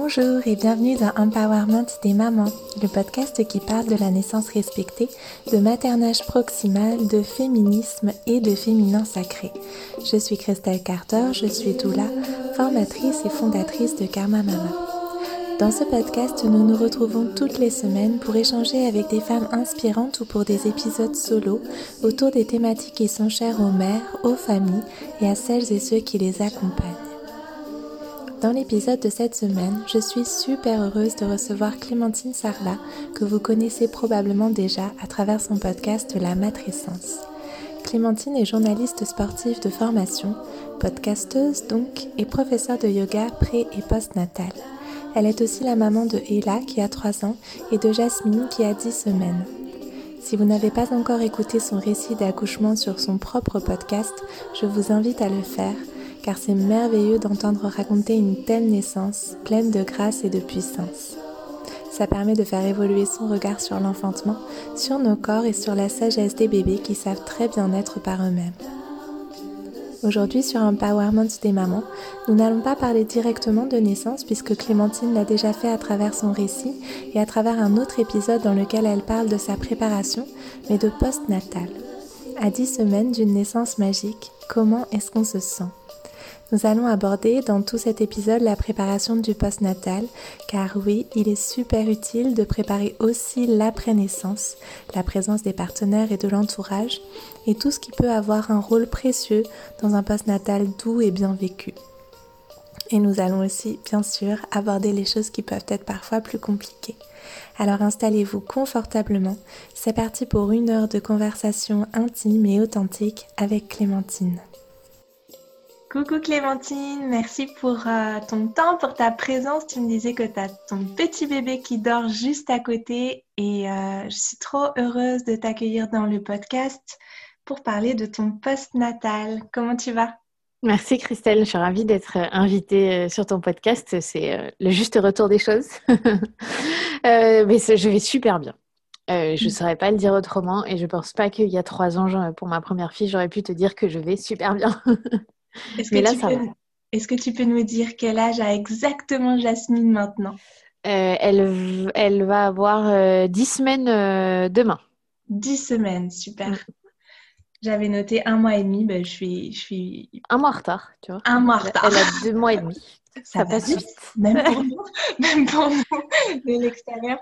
Bonjour et bienvenue dans Empowerment des mamans, le podcast qui parle de la naissance respectée, de maternage proximal, de féminisme et de féminin sacré. Je suis Christelle Carter, je suis doula, formatrice et fondatrice de Karma Mama. Dans ce podcast, nous nous retrouvons toutes les semaines pour échanger avec des femmes inspirantes ou pour des épisodes solo autour des thématiques qui sont chères aux mères, aux familles et à celles et ceux qui les accompagnent. Dans l'épisode de cette semaine, je suis super heureuse de recevoir Clémentine Sarla, que vous connaissez probablement déjà à travers son podcast La Matrescence. Clémentine est journaliste sportive de formation, podcasteuse donc, et professeure de yoga pré- et post-natal. Elle est aussi la maman de Ella qui a 3 ans et de Jasmine qui a 10 semaines. Si vous n'avez pas encore écouté son récit d'accouchement sur son propre podcast, je vous invite à le faire car c'est merveilleux d'entendre raconter une telle naissance, pleine de grâce et de puissance. Ça permet de faire évoluer son regard sur l'enfantement, sur nos corps et sur la sagesse des bébés qui savent très bien être par eux-mêmes. Aujourd'hui sur Empowerment des mamans, nous n'allons pas parler directement de naissance puisque Clémentine l'a déjà fait à travers son récit et à travers un autre épisode dans lequel elle parle de sa préparation, mais de post-natal. À 10 semaines d'une naissance magique, comment est-ce qu'on se sent? Nous allons aborder dans tout cet épisode la préparation du postnatal, car oui, il est super utile de préparer aussi l'après-naissance, la présence des partenaires et de l'entourage, et tout ce qui peut avoir un rôle précieux dans un postnatal doux et bien vécu. Et nous allons aussi, bien sûr, aborder les choses qui peuvent être parfois plus compliquées. Alors installez-vous confortablement, c'est parti pour une heure de conversation intime et authentique avec Clémentine. Coucou Clémentine, merci pour euh, ton temps, pour ta présence. Tu me disais que tu as ton petit bébé qui dort juste à côté et euh, je suis trop heureuse de t'accueillir dans le podcast pour parler de ton post-natal. Comment tu vas? Merci Christelle, je suis ravie d'être invitée euh, sur ton podcast. C'est le juste retour des choses. mais je vais super bien. je ne saurais pas le dire autrement et je ne pense pas qu'il y a trois ans, pour ma première fille, j'aurais pu te dire que je vais super bien. Est-ce que, tu peux... Est que tu peux nous dire quel âge a exactement Jasmine maintenant? Euh, elle, elle, va avoir euh, 10 semaines euh, demain. 10 semaines, super. Mm. J'avais noté un mois et demi, ben, je, suis, je suis... Un mois en retard, tu vois. Un mois en retard. Elle, elle a deux mois et demi. Ça, passe vite, même pour nous, même pour nous de l'extérieur.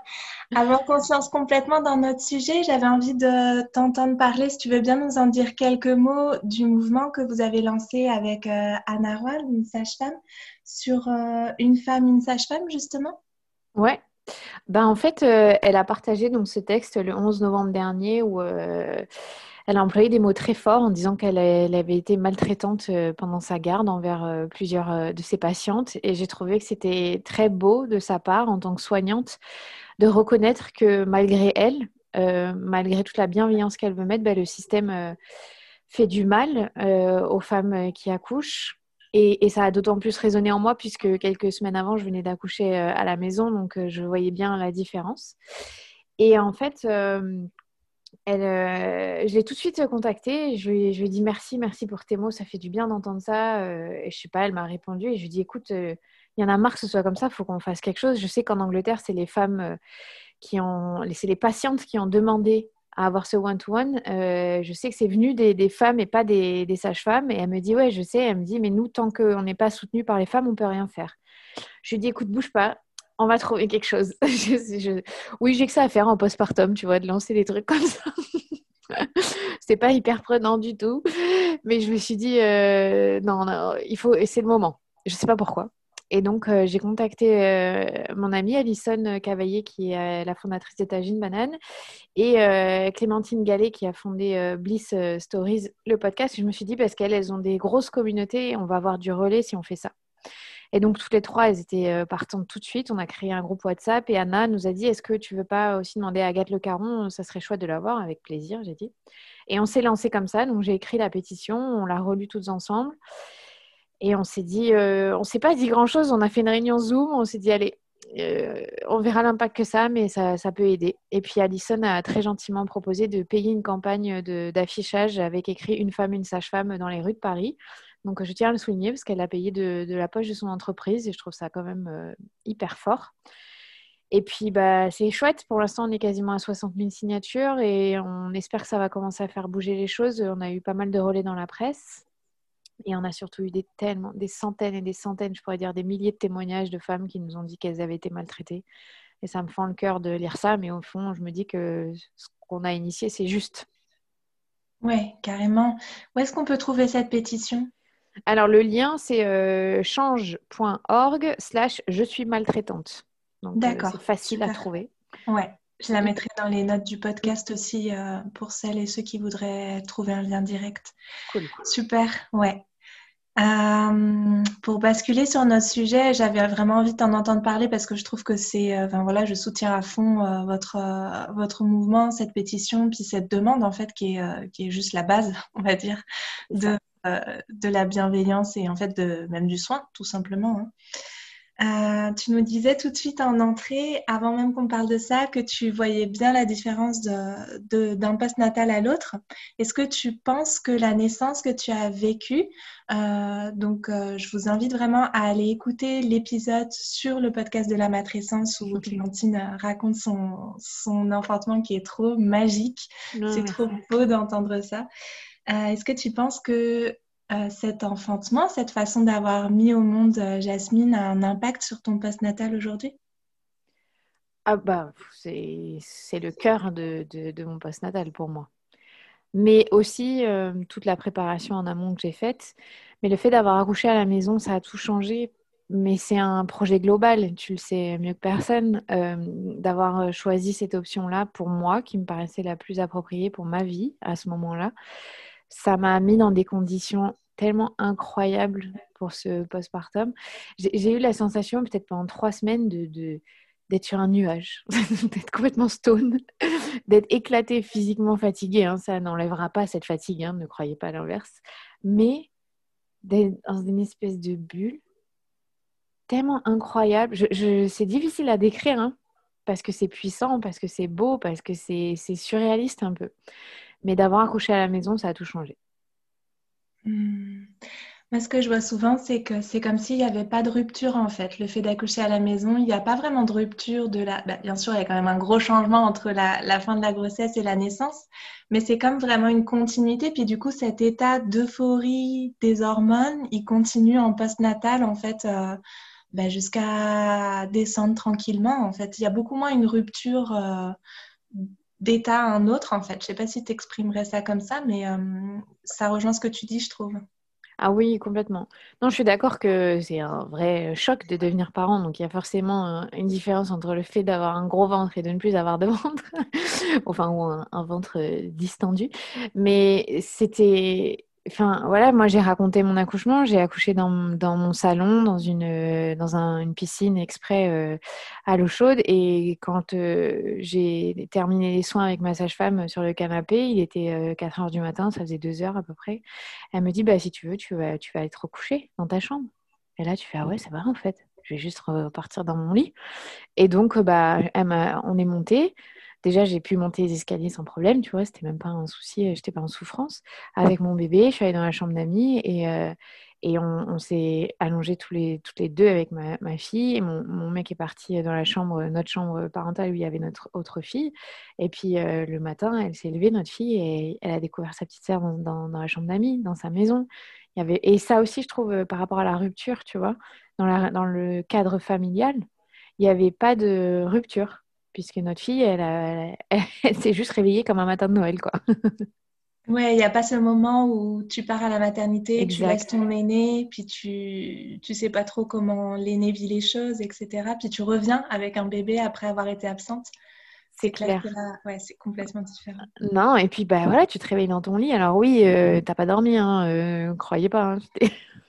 Avoir conscience complètement dans notre sujet, j'avais envie de t'entendre parler, si tu veux bien nous en dire quelques mots du mouvement que vous avez lancé avec euh, Anna Roy, une sage-femme, sur euh, une femme, une sage-femme, justement? Ouais. Ben, en fait, euh, elle a partagé donc, ce texte le 11 novembre dernier où elle a employé des mots très forts en disant qu'elle avait été maltraitante euh, pendant sa garde envers plusieurs de ses patientes. Et j'ai trouvé que c'était très beau de sa part, en tant que soignante, de reconnaître que malgré elle, malgré toute la bienveillance qu'elle veut mettre, ben, le système fait du mal aux femmes qui accouchent. Et, ça a d'autant plus résonné en moi puisque quelques semaines avant, je venais d'accoucher à la maison, donc je voyais bien la différence. Et en fait, elle, je l'ai tout de suite contactée. Je lui, je lui, ai dit merci, merci pour tes mots, ça fait du bien d'entendre ça. et je sais pas, elle m'a répondu et je lui ai dit écoute, il y en a marre que ce soit comme ça, il faut qu'on fasse quelque chose. Je sais qu'en Angleterre, c'est les femmes qui ont, c'est les patientes qui ont demandé à avoir ce one-to-one. Euh, je sais que c'est venu des, femmes et pas des, des sages-femmes. Et elle me dit, ouais, je sais. Elle me dit, mais nous, tant qu'on n'est pas soutenu par les femmes, on peut rien faire. Je lui dis, écoute, bouge pas. On va trouver quelque chose. Oui, j'ai que ça à faire en postpartum, tu vois, de lancer des trucs comme ça. c'est pas hyper prenant du tout. Mais je me suis dit, euh, non, non, il faut, c'est le moment. Je sais pas pourquoi. Et donc, euh, j'ai contacté euh, mon amie Alison Cavaillé, qui est la fondatrice d'Étagine Banane, et Clémentine Gallet, qui a fondé Bliss Stories, le podcast. Je me suis dit, parce qu'elles ont des grosses communautés, on va avoir du relais si on fait ça. Et donc, toutes les trois, elles étaient partantes tout de suite. On a créé un groupe WhatsApp et Anna nous a dit Est-ce que tu veux pas aussi demander à Agathe Le Caron Ça serait chouette de l'avoir, avec plaisir, j'ai dit. Et on s'est lancé comme ça. Donc, j'ai écrit la pétition, on l'a relue toutes ensemble. Et on s'est dit, euh, on s'est pas dit grand chose. On a fait une réunion Zoom. On s'est dit, allez, euh, on verra l'impact que ça, mais ça, ça, peut aider. Et puis Alison a très gentiment proposé de payer une campagne d'affichage avec écrit une femme, une sage-femme dans les rues de Paris. Donc, je tiens à le souligner parce qu'elle a payé de, la poche de son entreprise et je trouve ça quand même euh, hyper fort. Et puis, bah, c'est chouette. Pour l'instant, on est quasiment à 60 000 signatures et on espère que ça va commencer à faire bouger les choses. On a eu pas mal de relais dans la presse. Et on a surtout eu des, des centaines et des centaines, je pourrais dire des milliers de témoignages de femmes qui nous ont dit qu'elles avaient été maltraitées. Et ça me fend le cœur de lire ça, mais au fond, je me dis que ce qu'on a initié, c'est juste. Oui, carrément. Où est-ce qu'on peut trouver cette pétition? Alors, le lien, c'est euh, change.org slash je suis maltraitante. Donc, euh, D'accord. c'est facile à trouver. Ouais. Je la mettrai dans les notes du podcast aussi euh, pour celles et ceux qui voudraient trouver un lien direct. Cool. Super, ouais. Euh, pour basculer sur notre sujet, j'avais vraiment envie d'en entendre parler parce que je trouve que c'est, euh, enfin voilà, je soutiens à fond euh, votre votre mouvement, cette pétition, puis cette demande en fait qui est qui est juste la base, on va dire, de de la bienveillance et en fait de même du soin, tout simplement. Hein. Euh, tu nous disais tout de suite en entrée, avant même qu'on parle de ça, que tu voyais bien la différence d'un de, poste natal à l'autre. Est-ce que tu penses que la naissance que tu as vécue, euh, donc euh, je vous invite vraiment à aller écouter l'épisode sur le podcast de la matrescence où Clémentine raconte son, son enfantement qui est trop magique. C'est trop beau d'entendre ça. Est-ce que tu penses que euh, cet enfantement, cette façon d'avoir mis au monde euh, Jasmine a un impact sur ton post-natal aujourd'hui? Ah bah, c'est, le cœur de, de, mon post-natal pour moi. Mais aussi euh, toute la préparation en amont que j'ai faite. Mais le fait d'avoir accouché à la maison, ça a tout changé. Mais c'est un projet global, tu le sais mieux que personne, d'avoir choisi cette option-là pour moi, qui me paraissait la plus appropriée pour ma vie à ce moment-là ça m'a mis dans des conditions tellement incroyables pour ce postpartum. J'ai eu la sensation, peut-être pendant trois semaines, de, d'être sur un nuage, d'être complètement stone, d'être éclaté physiquement fatigué. Hein. ça n'enlèvera pas cette fatigue, hein, ne croyez pas l'inverse. Mais d'être dans une espèce de bulle tellement incroyable. C'est difficile à décrire, hein, parce que c'est puissant, parce que c'est beau, parce que c'est surréaliste un peu. Mais d'avoir accouché à la maison, ça a tout changé. Hmm. Ce que je vois souvent, c'est que c'est comme s'il n'y avait pas de rupture en fait. Le fait d'accoucher à la maison, il n'y a pas vraiment de rupture de la. Bah, bien sûr, il y a quand même un gros changement entre la, la fin de la grossesse et la naissance, mais c'est comme vraiment une continuité. Puis du coup, cet état d'euphorie des hormones, il continue en postnatal en fait. Euh, bah, jusqu'à descendre tranquillement. En fait, il y a beaucoup moins une rupture euh, d'état à un autre, en fait. Je ne sais pas si tu exprimerais ça comme ça, mais euh, ça rejoint ce que tu dis, je trouve. Ah oui, complètement. Non, je suis d'accord que c'est un vrai choc de devenir parent. Donc, il y a forcément une différence entre le fait d'avoir un gros ventre et de ne plus avoir de ventre. enfin, ou un ventre euh, distendu. Mais c'était Enfin, voilà, moi j'ai raconté mon accouchement. J'ai accouché dans, mon salon, dans une, euh, piscine exprès euh, à l'eau chaude. Et quand euh, j'ai terminé les soins avec ma sage-femme sur le canapé, il était 4 heures du matin, ça faisait 2 heures à peu près. Elle me dit bah, si tu veux, tu vas, tu vas être recouché dans ta chambre. Et là, tu fais ah ouais, c'est vrai en fait. Je vais juste repartir dans mon lit. Et donc, bah, on est monté. Déjà, j'ai pu monter les escaliers sans problème, tu vois, c'était même pas un souci, euh, j'étais pas en souffrance. Avec mon bébé, je suis allée dans la chambre d'amis et, euh, et on, s'est allongés tous les, toutes les deux avec ma, fille. Mon, mec est parti dans la chambre, notre chambre parentale où il y avait notre autre fille. Et puis euh, le matin, elle s'est levée, notre fille, et elle a découvert sa petite sœur dans, dans, la chambre d'amis, dans sa maison. Il y avait... Et ça aussi, je trouve, par rapport à la rupture, tu vois, dans, la, dans le cadre familial, il n'y avait pas de rupture puisque notre fille, elle, elle, s'est juste réveillée comme un matin de Noël, quoi. Ouais, il n'y a pas ce moment où tu pars à la maternité, tu laisses ton aîné, puis tu tu sais pas trop comment l'aîné vit les choses, etc. Puis tu reviens avec un bébé après avoir été absente. C'est clair. ouais, c'est complètement différent. Non, et puis bah voilà, tu te réveilles dans ton lit. Alors oui, euh, t'as pas dormi, hein, euh, croyez pas. Hein,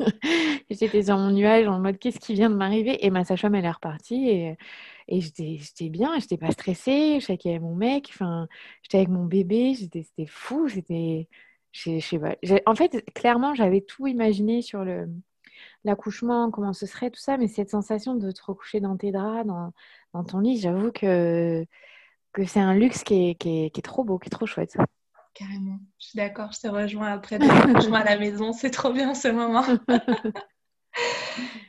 j'étais sur mon nuage en mode qu'est-ce qui vient de m'arriver? Et ma sage-femme elle est repartie et et j'étais bien, j'étais pas stressée, je savais qu'il y avait mon mec, j'étais avec mon bébé, c'était fou, c'était. Je sais pas. En fait, clairement, j'avais tout imaginé sur le l'accouchement, comment ce serait, tout ça, mais cette sensation de te recoucher dans tes draps, dans, dans ton lit, j'avoue que, que c'est un luxe qui est, qui, est, qui est, trop beau, qui est trop chouette. carrément. Je suis d'accord, je te rejoins après de à la maison, c'est trop bien ce moment.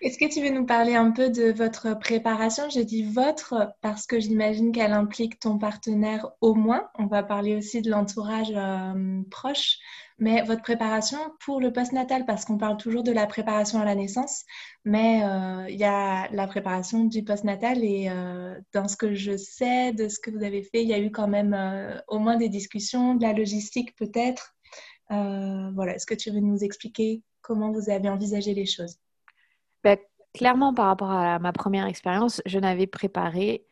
Est-ce que tu veux nous parler un peu de votre préparation? J'ai dit votre parce que j'imagine qu'elle implique ton partenaire au moins. On va parler aussi de l'entourage euh, proche, mais votre préparation pour le postnatal parce qu'on parle toujours de la préparation à la naissance, mais euh, il y a la préparation du postnatal et euh, dans ce que je sais de ce que vous avez fait, il y a eu quand même au moins des discussions, de la logistique peut-être. voilà, est-ce que tu veux nous expliquer comment vous avez envisagé les choses? Bah, clairement, par rapport à ma première expérience, je n'avais préparé,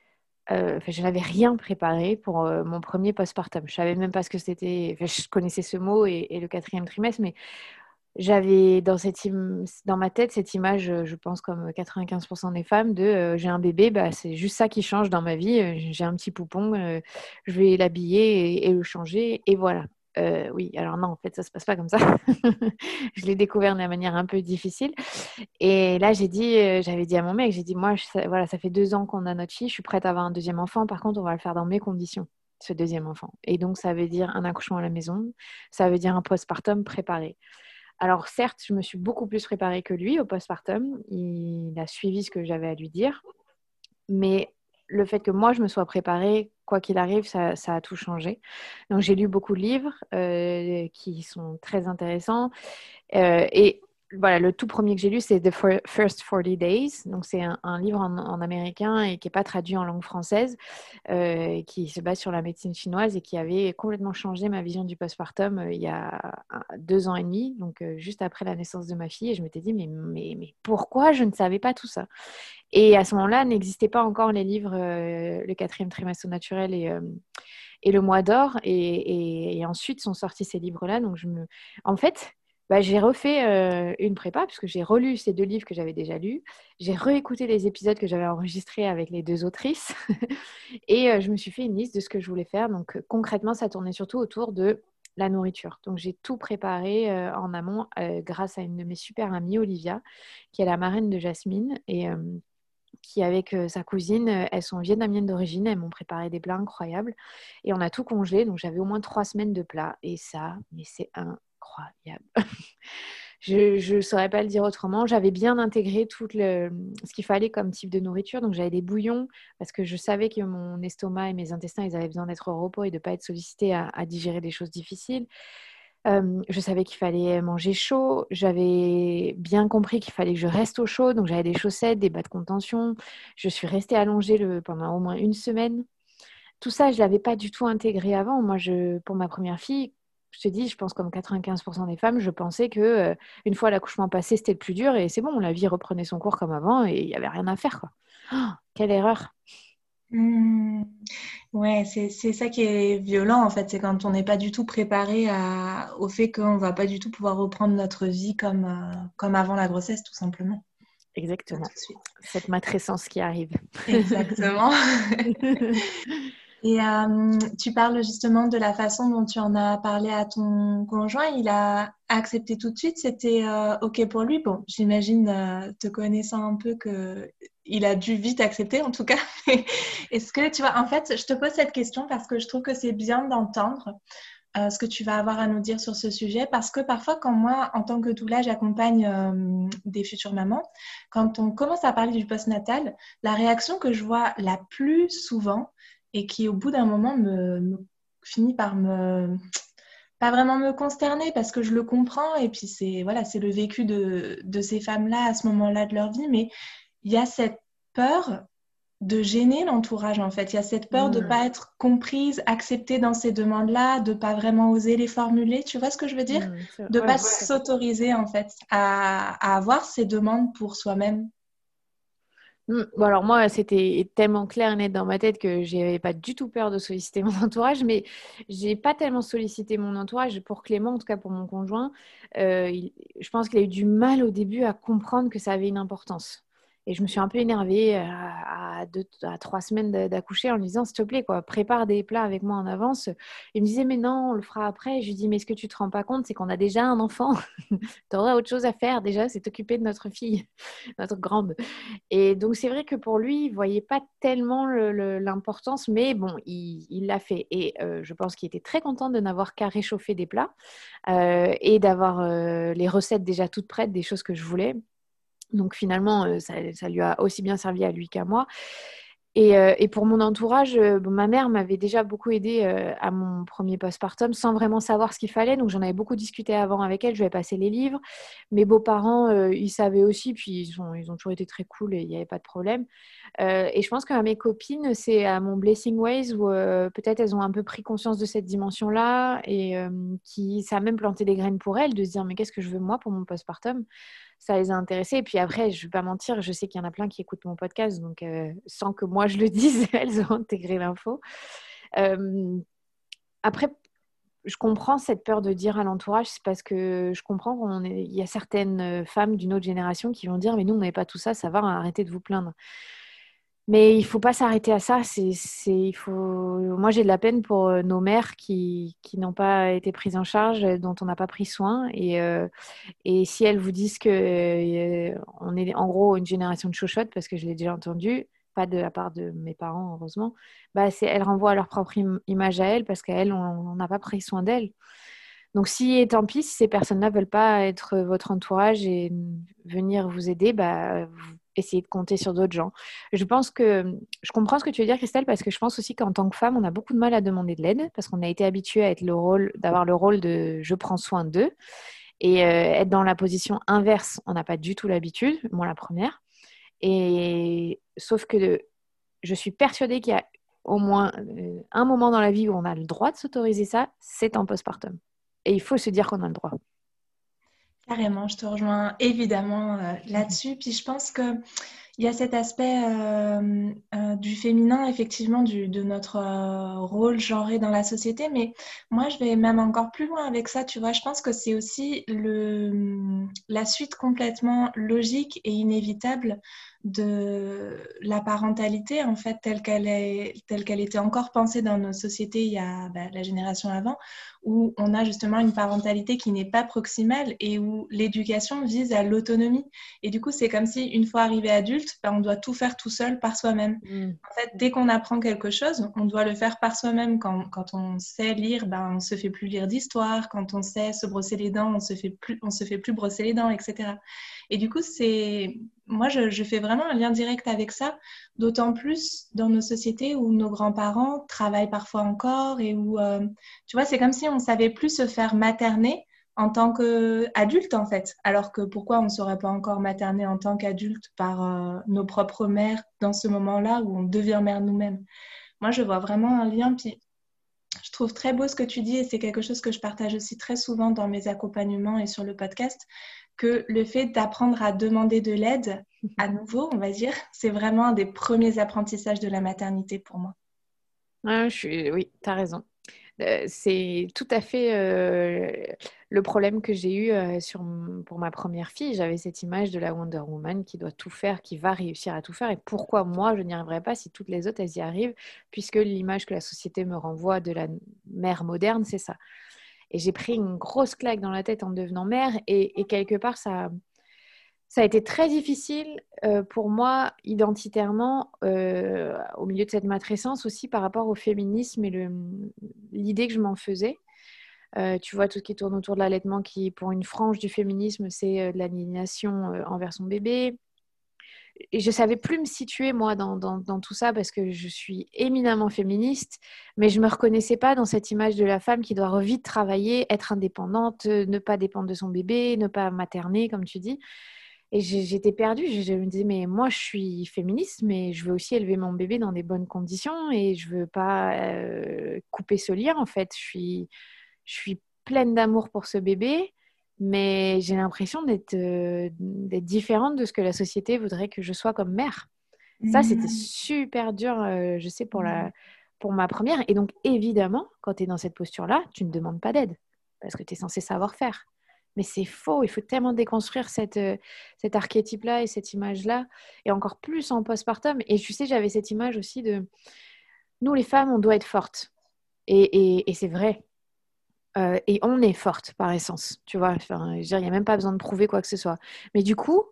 euh, je n'avais rien préparé pour euh, mon premier postpartum. Je savais même pas ce que c'était. je connaissais ce mot et, le quatrième trimestre, mais j'avais dans, cette dans ma tête cette image, je pense comme 95% des femmes, de euh, j'ai un bébé, bah, c'est juste ça qui change dans ma vie. J'ai un petit poupon, je vais l'habiller et, le changer, et voilà. Euh, oui, alors non, en fait, ça se passe pas comme ça. je l'ai découvert de manière un peu difficile. Et là, j'ai dit, euh, j'avais dit à mon mec, j'ai dit, moi, ça, voilà, ça fait deux ans qu'on a notre fille, je suis prête à avoir un deuxième enfant. Par contre, on va le faire dans mes conditions, ce deuxième enfant. Et donc, ça veut dire un accouchement à la maison, ça veut dire un postpartum préparé. Alors, certes, je me suis beaucoup plus préparée que lui au postpartum. Il a suivi ce que j'avais à lui dire. Mais le fait que moi, je me sois préparée, quoi qu'il arrive, ça, a tout changé. Donc, j'ai lu beaucoup de livres euh, qui sont très intéressants. Euh, et voilà, le tout premier que j'ai lu, c'est The First 40 Days. Donc, c'est un, livre en, américain et qui n'est pas traduit en langue française, euh, qui se base sur la médecine chinoise et qui avait complètement changé ma vision du postpartum euh, il y a deux ans et demi, donc euh, juste après la naissance de ma fille. Et je m'étais dit, mais, mais, mais pourquoi je ne savais pas tout ça? Et à ce moment-là, n'existaient pas encore les livres Le quatrième trimestre naturel et et le mois d'or. Et, et, ensuite sont sortis ces livres-là. Donc, je me... en fait, bah, j'ai refait une prépa puisque j'ai relu ces deux livres que j'avais déjà lus. J'ai réécouté les épisodes que j'avais enregistrés avec les deux autrices et je me suis fait une liste de ce que je voulais faire. Donc concrètement, ça tournait surtout autour de la nourriture. Donc j'ai tout préparé en amont grâce à une de mes super amies, Olivia, qui est la marraine de Jasmine et qui avec sa cousine, elles sont vietnamiennes d'origine, elles m'ont préparé des plats incroyables et on a tout congelé. Donc j'avais au moins trois semaines de plats et ça, mais c'est un je ne saurais pas le dire autrement. J'avais bien intégré tout le, ce qu'il fallait comme type de nourriture. Donc, j'avais des bouillons parce que je savais que mon estomac et mes intestins, ils avaient besoin d'être au repos et de ne pas être sollicités à, digérer des choses difficiles. Euh, je savais qu'il fallait manger chaud. J'avais bien compris qu'il fallait que je reste au chaud. Donc, j'avais des chaussettes, des bas de contention. Je suis restée allongée le, pendant au moins une semaine. Tout ça, je ne l'avais pas du tout intégré avant. Moi, je, pour ma première fille, je te dis, je pense comme 95% des femmes, je pensais que euh, une fois l'accouchement passé, c'était le plus dur et c'est bon, la vie reprenait son cours comme avant et il n'y avait rien à faire. Quoi. Oh, quelle erreur mmh. Ouais, c'est ça qui est violent en fait, c'est quand on n'est pas du tout préparé à, au fait qu'on ne va pas du tout pouvoir reprendre notre vie comme, euh, comme avant la grossesse, tout simplement. Exactement. Cette matrescence qui arrive. Exactement. Et euh, tu parles justement de la façon dont tu en as parlé à ton conjoint. Il a accepté tout de suite. C'était euh, OK pour lui. Bon, j'imagine, euh, te connaissant un peu, qu'il a dû vite accepter en tout cas. Est-ce que tu vois, en fait, je te pose cette question parce que je trouve que c'est bien d'entendre ce que tu vas avoir à nous dire sur ce sujet parce que parfois quand moi en tant que doula j'accompagne des futures mamans quand on commence à parler du postnatal la réaction que je vois la plus souvent et qui au bout d'un moment me, finit par me pas vraiment me consterner parce que je le comprends. Et puis c'est voilà c'est le vécu de, de ces femmes là à ce moment là de leur vie. Mais il y a cette peur de gêner l'entourage en fait. Il y a cette peur de de pas être comprise acceptée dans ces demandes là de pas vraiment oser les formuler. Tu vois ce que je veux dire? De de pas s'autoriser en fait à, à avoir ces demandes pour soi-même Mmh, alors moi, c'était tellement clair et net dans ma tête que j'avais pas du tout peur de solliciter mon entourage, mais j'ai pas tellement sollicité mon entourage pour Clément, en tout cas pour mon conjoint. Euh, je pense qu'il a eu du mal au début à comprendre que ça avait une importance. Et je me suis un peu énervée à, deux, à trois semaines d'accoucher en lui disant, s'il te plaît, quoi, prépare des plats avec moi en avance. Il me disait, mais non, on le fera après. je lui dis, mais est-ce que tu te rends pas compte, c'est qu'on a déjà un enfant. tu aurais autre chose à faire déjà, c'est t'occuper de notre fille, notre grande. Et donc, c'est vrai que pour lui, il voyait pas tellement l'importance, mais bon, il l'a fait. Et euh, je pense qu'il était très content de n'avoir qu'à réchauffer des plats euh, et d'avoir euh, les recettes déjà toutes prêtes, des choses que je voulais. Donc finalement, euh, ça, lui a aussi bien servi à lui qu'à moi. Et, euh, pour mon entourage, euh, ma mère m'avait déjà beaucoup aidé à mon premier postpartum sans vraiment savoir ce qu'il fallait. Donc j'en avais beaucoup discuté avant avec elle. Je lui ai passé les livres. Mes beaux-parents, ils savaient aussi. Puis ils ont, ils ont toujours été très cool et il n'y avait pas de problème. et je pense qu'à mes copines, c'est à mon Blessing Ways où peut-être elles ont un peu pris conscience de cette dimension-là et qui ça a même planté des graines pour elles de se dire mais qu'est-ce que je veux moi pour mon postpartum? Ça les a intéressés. Et puis après, je ne vais pas mentir, je sais qu'il y en a plein qui écoutent mon podcast, donc euh, sans que moi je le dise, elles ont intégré l'info. Euh, après, je comprends cette peur de dire à l'entourage, c'est parce que je comprends qu'il y a certaines femmes d'une autre génération qui vont dire, mais nous, on n'avait pas tout ça, ça va, arrêtez de vous plaindre. Mais il faut pas s'arrêter à ça. C'est, il faut... Moi, j'ai de la peine pour euh, nos mères qui, qui n'ont pas été prises en charge, dont on n'a pas pris soin. Et, euh, et si elles vous disent que euh, on est en gros une génération de chochottes, parce que je l'ai déjà entendu, pas de la part de mes parents, heureusement, bah, c'est, elles renvoient à leur propre image à elles parce qu'elles, on n'a pas pris soin d'elles. Donc, si, tant pis, si ces personnes-là ne veulent pas être votre entourage et venir vous aider, bah, vous essayer de compter sur d'autres gens. Je pense que je comprends ce que tu veux dire, Christelle, parce que je pense aussi qu'en tant que femme, on a beaucoup de mal à demander de l'aide parce qu'on a été habitué à être le rôle, de je prends soin d'eux. Et euh, être dans la position inverse, on n'a pas du tout l'habitude, moi la première. Et sauf que je suis persuadée qu'il y a au moins euh, un moment dans la vie où on a le droit de s'autoriser ça, c'est en postpartum. Et il faut se dire qu'on a le droit. Carrément, je te rejoins évidemment euh, là-dessus. Puis je pense que il y a cet aspect euh, euh, du féminin, effectivement, du, de notre rôle genré dans la société. Mais moi, je vais même encore plus loin avec ça. Tu vois, je pense que c'est aussi le, la suite complètement logique et inévitable de la parentalité en fait telle qu'elle est telle qu'elle était encore pensée dans nos sociétés il y a bah, la génération avant où on a justement une parentalité qui n'est pas proximale et où l'éducation vise à l'autonomie. Et du coup c'est comme si une fois arrivé adulte bah, on doit tout faire tout seul par soi-même. Mm. en fait dès qu'on apprend quelque chose on doit le faire par soi-même. Quand, quand, on sait lire ben on se fait plus lire d'histoire quand on sait se brosser les dents on se fait plus on se fait plus brosser les dents etc et du coup c'est moi, je, fais vraiment un lien direct avec ça, d'autant plus dans nos sociétés où nos grands-parents travaillent parfois encore et où, euh, tu vois, c'est comme si on savait plus se faire materner en tant qu'adulte, en fait. Alors que pourquoi on ne saurait pas encore materner en tant qu'adulte par euh, nos propres mères dans ce moment-là où on devient mère nous-mêmes Moi, je vois vraiment un lien. Puis, je trouve très beau ce que tu dis et c'est quelque chose que je partage aussi très souvent dans mes accompagnements et sur le podcast que le fait d'apprendre à demander de l'aide, à nouveau, on va dire, c'est vraiment un des premiers apprentissages de la maternité pour moi. je suis... Oui, tu as raison. Euh, c'est tout à fait euh, le problème que j'ai eu euh, pour ma première fille. J'avais cette image de la Wonder Woman qui doit tout faire, qui va réussir à tout faire. Et pourquoi moi, je n'y arriverai pas si toutes les autres, elles y arrivent, puisque l'image que la société me renvoie de la mère moderne, c'est ça. Et j'ai pris une grosse claque dans la tête en devenant mère. Et, quelque part, ça, ça a été très difficile euh, pour moi, identitairement, euh, au milieu de cette matrescence aussi par rapport au féminisme et l'idée que je m'en faisais. Euh, tu vois, tout ce qui tourne autour de l'allaitement, qui pour une frange du féminisme, c'est de l'aliénation envers son bébé et je savais plus me situer moi dans, dans, tout ça parce que je suis éminemment féministe, mais je me reconnaissais pas dans cette image de la femme qui doit vite travailler, être indépendante, ne pas dépendre de son bébé, ne pas materner comme tu dis. Et j'étais perdue. Je, me disais mais moi je suis féministe, mais je veux aussi élever mon bébé dans des bonnes conditions et je veux pas euh, couper ce lien en fait. Je suis je suis pleine d'amour pour ce bébé mais j'ai l'impression euh, d'être différente de ce que la société voudrait que je sois comme mère. Ça, c'était mmh. super dur, euh, je sais, pour, la, mmh. pour ma première. Et donc, évidemment, quand tu es dans cette posture-là, tu ne demandes pas d'aide parce que tu es censé savoir faire. Mais c'est faux, il faut tellement déconstruire euh, cet archétype-là et cette image-là, et encore plus en postpartum. Et tu sais, j'avais cette image aussi de nous, les femmes, on doit être fortes. Et, c'est vrai. Euh, et on est forte par essence, tu vois. Il n'y a même pas besoin de prouver quoi que ce soit. Mais du coup,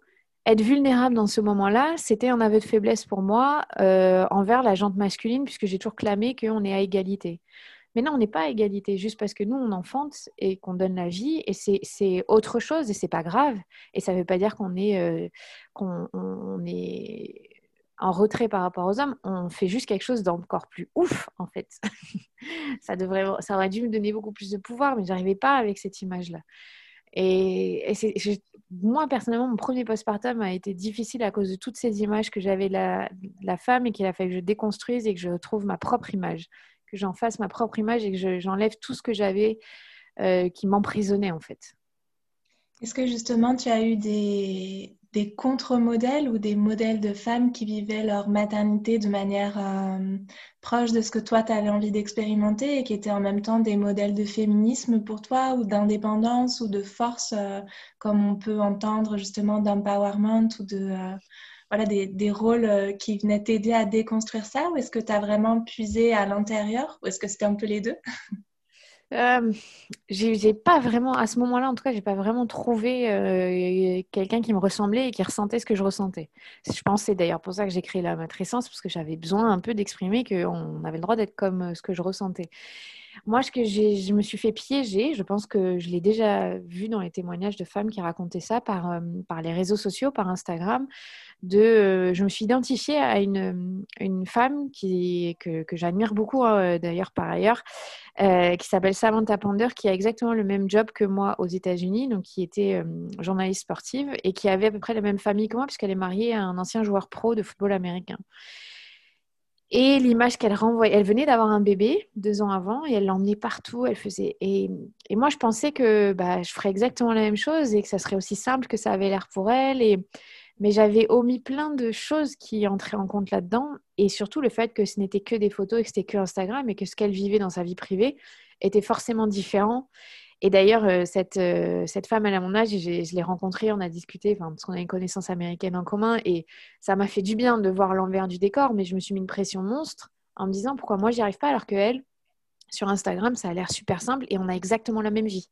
être vulnérable dans ce moment-là, c'était un aveu de faiblesse pour moi euh, envers la jante masculine, puisque j'ai toujours clamé qu'on est à égalité. Mais non, on n'est pas à égalité, juste parce que nous, on enfante et qu'on donne la vie, et c'est autre chose, et c'est pas grave. Et ça ne veut pas dire qu'on est, euh, est en retrait par rapport aux hommes, on fait juste quelque chose d'encore plus ouf, en fait. ça, devrait, ça aurait dû me donner beaucoup plus de pouvoir, mais j'arrivais pas avec cette image-là. Et, moi, personnellement, mon premier postpartum a été difficile à cause de toutes ces images que j'avais de la, la, femme et qu'il a fallu que je déconstruise et que je trouve ma propre image, que j'en fasse ma propre image et que j'enlève tout ce que j'avais euh, qui m'emprisonnait, en fait. Est-ce que justement tu as eu des, contre-modèles ou des modèles de femmes qui vivaient leur maternité de manière euh, proche de ce que toi, tu avais envie d'expérimenter et qui étaient en même temps des modèles de féminisme pour toi ou d'indépendance ou de force, euh, comme on peut entendre justement d'empowerment ou de... Euh, voilà, des, des rôles qui venaient t'aider à déconstruire ça ou est-ce que tu as vraiment puisé à l'intérieur ou est-ce que c'était un peu les deux? Euh, j'ai pas vraiment, à ce moment-là, en tout cas, j'ai pas vraiment trouvé euh, quelqu'un qui me ressemblait et qui ressentait ce que je ressentais. Je pense c'est d'ailleurs pour ça que j'ai créé la matrescence, parce que j'avais besoin un peu d'exprimer qu'on avait le droit d'être comme euh, ce que je ressentais. Moi, ce que je me suis fait piéger, je pense que je l'ai déjà vu dans les témoignages de femmes qui racontaient ça par, euh, les réseaux sociaux, par Instagram. De, euh, je me suis identifiée à une, femme que, j'admire beaucoup, hein, d'ailleurs, par ailleurs, euh, qui s'appelle Samantha Pander, qui a exactement le même job que moi aux États-Unis, donc qui était journaliste sportive et qui avait à peu près la même famille que moi, puisqu'elle est mariée à un ancien joueur pro de football américain. Et l'image qu'elle renvoyait, elle venait d'avoir un bébé deux ans avant et elle l'emmenait partout. Elle faisait et, et, moi je pensais que bah, je ferais exactement la même chose et que ça serait aussi simple que ça avait l'air pour elle. Et mais j'avais omis plein de choses qui entraient en compte là-dedans et surtout le fait que ce n'était que des photos et que c'était que Instagram et que ce qu'elle vivait dans sa vie privée était forcément différent et d'ailleurs, euh, cette, euh, cette femme, elle a mon âge, je l'ai rencontrée, on a discuté, parce qu'on a une connaissance américaine en commun, et ça m'a fait du bien de voir l'envers du décor, mais je me suis mis une pression monstre en me disant pourquoi moi j'y arrive pas alors que elle, sur Instagram, ça a l'air super simple et on a exactement la même vie.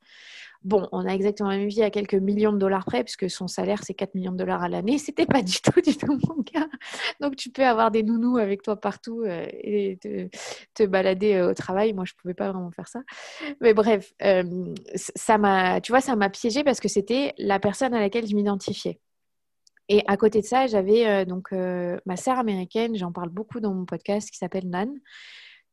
Bon, on a exactement la même vie à quelques millions de dollars près, puisque son salaire, c'est 4 millions de dollars à l'année. C'était pas du tout, du tout mon cas. Donc, tu peux avoir des nounous avec toi partout euh, et te, balader euh, au travail. Moi, je pouvais pas vraiment faire ça. Mais bref, euh, ça m'a, tu vois, ça m'a piégée parce que c'était la personne à laquelle je m'identifiais. Et à côté de ça, j'avais donc ma sœur américaine, j'en parle beaucoup dans mon podcast, qui s'appelle Nan,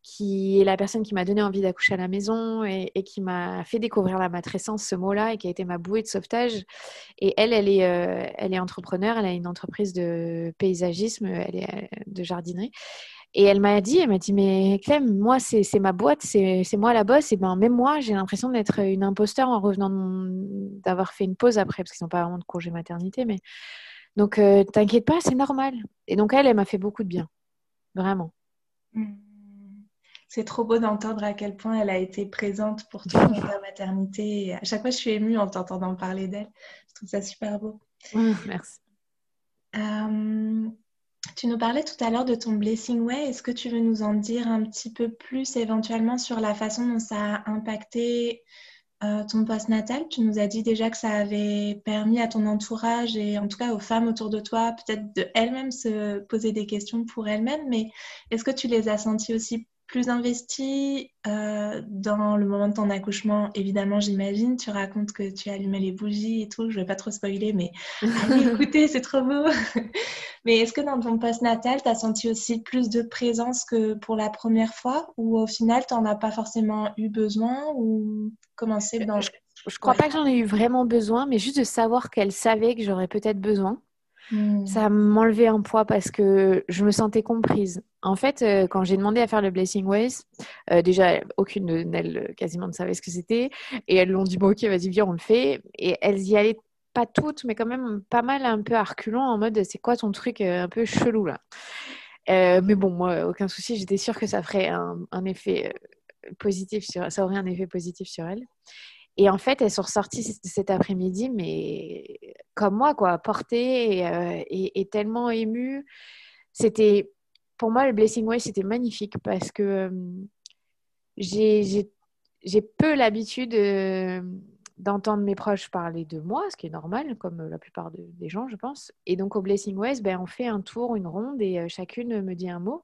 qui est la personne qui m'a donné envie d'accoucher à la maison et, qui m'a fait découvrir la matrescence, ce mot-là, et qui a été ma bouée de sauvetage. Et elle, elle est, euh, elle est entrepreneur, elle a une entreprise de paysagisme, elle est euh, de jardinerie. Et elle m'a dit, elle m'a dit, mais Clem, moi, c'est ma boîte, c'est moi la bosse. Et ben, même moi, j'ai l'impression d'être une imposteur en revenant d'avoir fait une pause après, parce qu'ils n'ont pas vraiment de congé maternité. Mais donc, euh, t'inquiète pas, c'est normal. Et donc, elle, elle m'a fait beaucoup de bien, vraiment. Mmh c'est trop beau d'entendre à quel point elle a été présente pour toi dans ta maternité. à chaque fois, je suis émue en t'entendant parler d'elle. Je trouve ça super beau. merci. Euh, tu nous parlais tout à l'heure de ton Blessing Way. Est-ce que tu veux nous en dire un petit peu plus éventuellement sur la façon dont ça a impacté euh, ton post-natal? Tu nous as dit déjà que ça avait permis à ton entourage et en tout cas aux femmes autour de toi peut-être de elles-mêmes se poser des questions pour elles-mêmes. Mais est-ce que tu les as senties aussi plus investi euh, dans le moment de ton accouchement. Évidemment, j'imagine, tu racontes que tu allumais les bougies et tout. Je ne vais pas trop spoiler, mais allez écoutez, c'est trop beau. mais est-ce que dans ton post-natal, tu as senti aussi plus de présence que pour la première fois? Ou au final, tu n'en as pas forcément eu besoin? Ou comment c'est dans... Je ne crois pas que j'en ai eu vraiment besoin, mais juste de savoir qu'elle savait que j'aurais peut-être besoin. Hmm. Ça m'enlevait un poids parce que je me sentais comprise. En fait, euh, quand j'ai demandé à faire le Blessing Ways, euh, déjà, aucune d'elles euh, quasiment ne savait ce que c'était. Et elles l'ont dit, bon, ok, vas-y, viens, on le fait. Et elles y allaient pas toutes, mais quand même pas mal un peu à en mode, c'est quoi ton truc un peu chelou là? Mais bon, moi, aucun souci, j'étais sûre que ça ferait un, effet positif sur, ça aurait un effet positif sur elles. Et en fait, elles sont ressorties cet après-midi, mais comme moi, quoi, portées et, euh, tellement émues. C'était, pour moi, le Blessing Way, c'était magnifique parce que euh, j'ai peu l'habitude euh, d'entendre mes proches parler de moi, ce qui est normal, comme la plupart des gens, je pense. Et donc, au Blessing Way, ben, on fait un tour, une ronde, et chacune me dit un mot.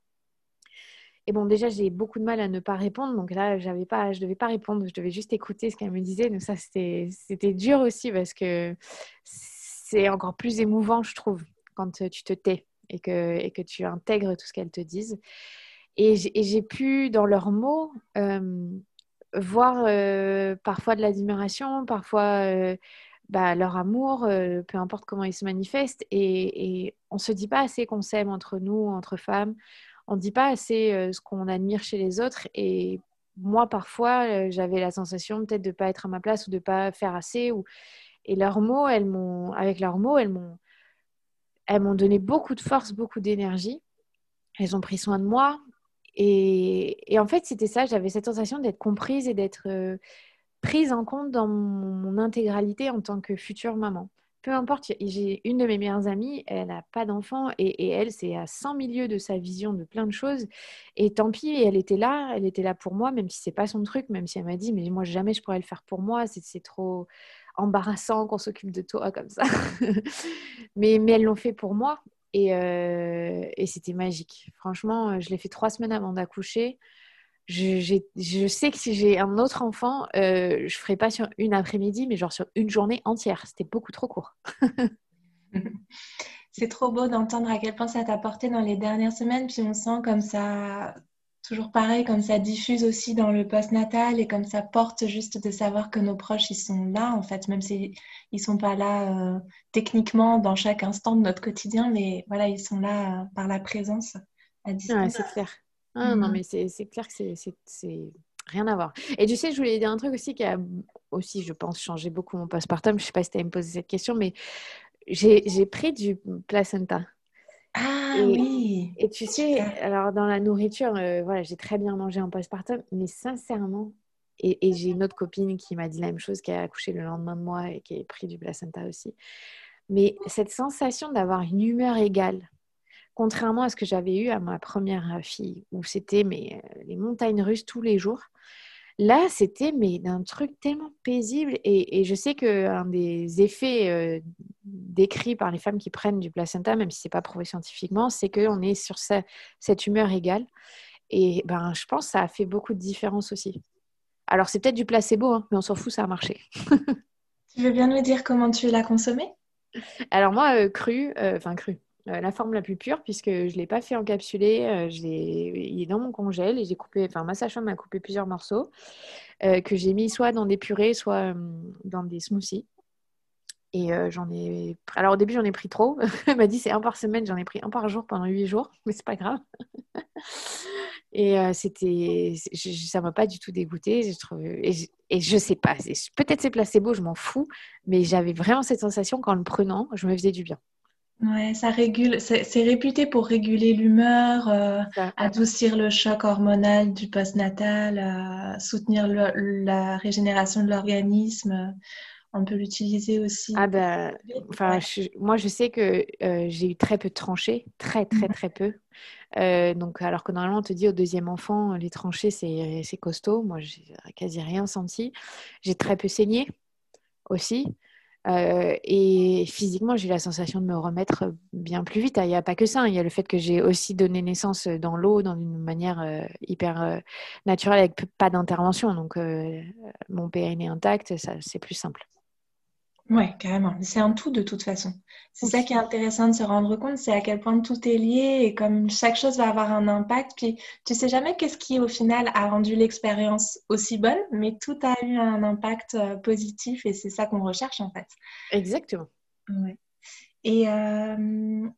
Et bon, déjà, j'ai beaucoup de mal à ne pas répondre. Donc là, pas, je ne devais pas répondre. Je devais juste écouter ce qu'elle me disait. Donc ça, c'était dur aussi parce que c'est encore plus émouvant, je trouve, quand tu te tais et que, tu intègres tout ce qu'elles te disent. Et j'ai pu, dans leurs mots, euh, voir euh, parfois de l'admiration, parfois euh, bah, leur amour, peu importe comment ils se manifestent. Et, on ne se dit pas assez qu'on s'aime entre nous, entre femmes on ne dit pas assez ce qu'on admire chez les autres. Et moi, parfois, j'avais la sensation peut-être de ne pas être à ma place ou de ne pas faire assez. Et leurs mots, elles avec leurs mots, elles m'ont, elles m'ont donné beaucoup de force, beaucoup d'énergie. Elles ont pris soin de moi. Et, et en fait, c'était ça. J'avais cette sensation d'être comprise et d'être euh, prise en compte dans mon intégralité en tant que future maman peu importe, j'ai une de mes meilleures amies, elle n'a pas d'enfant et, elle, c'est à 100 milieux de sa vision de plein de choses. Et tant pis, elle était là, elle était là pour moi, même si c'est pas son truc, même si elle m'a dit, mais moi, jamais je pourrais le faire pour moi, c'est trop embarrassant qu'on s'occupe de toi comme ça. mais, elles l'ont fait pour moi et, euh, c'était magique. Franchement, je l'ai fait trois semaines avant d'accoucher je, sais que si j'ai un autre enfant, euh, je ferai pas sur une après-midi, mais genre sur une journée entière. C'était beaucoup trop court. C'est trop beau d'entendre à quel point ça t'a apporté dans les dernières semaines. Puis on sent comme ça, toujours pareil, comme ça diffuse aussi dans le post-natal et comme ça porte juste de savoir que nos proches, ils sont là, en fait, même s'ils ne sont pas là euh, techniquement dans chaque instant de notre quotidien, mais voilà, ils sont là euh, par la présence à distance. c'est clair. Ah, non, mmh mais c'est clair que c'est rien à voir. Et tu sais, je voulais dire un truc aussi qui a aussi, je pense, changé beaucoup mon postpartum. Je ne sais pas si tu as me poser cette question, mais j'ai pris du placenta. Ah oui. Et tu sais, alors dans la nourriture, euh, voilà, j'ai très bien mangé en postpartum, mais sincèrement, et, et j'ai une autre copine qui m'a dit la même chose, qui a accouché le lendemain de moi et qui a pris du placenta aussi. Mais cette sensation d'avoir une humeur égale, contrairement à ce que j'avais eu à ma première fille, où c'était mais, euh, les montagnes russes tous les jours. Là, c'était mais d'un truc tellement paisible. Et, je sais qu'un des effets euh, décrits par les femmes qui prennent du placenta, même si ce n'est pas prouvé scientifiquement, c'est qu'on est sur cette humeur égale. Et ben, je pense que ça a fait beaucoup de différence aussi. Alors, c'est peut-être du placebo, hein, mais on s'en fout, ça a marché. tu veux bien nous dire comment tu l'as consommé? Alors, moi, euh, cru, enfin cru, euh, la forme la plus pure puisque je ne l'ai pas fait encapsuler. Euh, il est dans mon congèle et j'ai coupé, enfin ma sage-femme m'a coupé plusieurs morceaux euh, que j'ai mis soit dans des purées, soit dans des smoothies. Et j'en ai. Alors au début, j'en ai pris trop. Elle m'a dit c'est un par semaine, j'en ai pris un par jour pendant huit jours, mais c'est pas grave. et c'était. Ça m'a pas du tout dégoûté. Et, je... et sais pas, peut-être c'est placebo, je m'en fous, mais j'avais vraiment cette sensation qu'en le prenant, je me faisais du bien. Ouais, ça régule. C'est réputé pour réguler l'humeur, euh, adoucir le choc hormonal du postnatal, euh, soutenir la régénération de l'organisme. On peut l'utiliser aussi. Ah ben, enfin, moi je sais que euh, j'ai eu très peu de tranchées, très très mmh. très peu. donc, alors que normalement on te dit au deuxième enfant, les tranchées c'est costaud. Moi, j'ai quasi rien senti. J'ai très peu saigné aussi. Euh, et physiquement, j'ai la sensation de me remettre bien plus vite. Il n'y a pas que ça. Hein. Il y a le fait que j'ai aussi donné naissance dans l'eau, dans une manière euh, hyper euh, naturelle, avec pas d'intervention. Donc, mon périnée intact, c'est plus simple. Oui, carrément. C'est un tout de toute façon. C'est ça qui est intéressant de se rendre compte, c'est à quel point tout est lié et comme chaque chose va avoir un impact. Puis tu sais jamais qu'est-ce qui au final a rendu l'expérience aussi bonne, mais tout a eu un impact euh, positif et c'est ça qu'on recherche en fait. Exactement. Ouais. Et euh,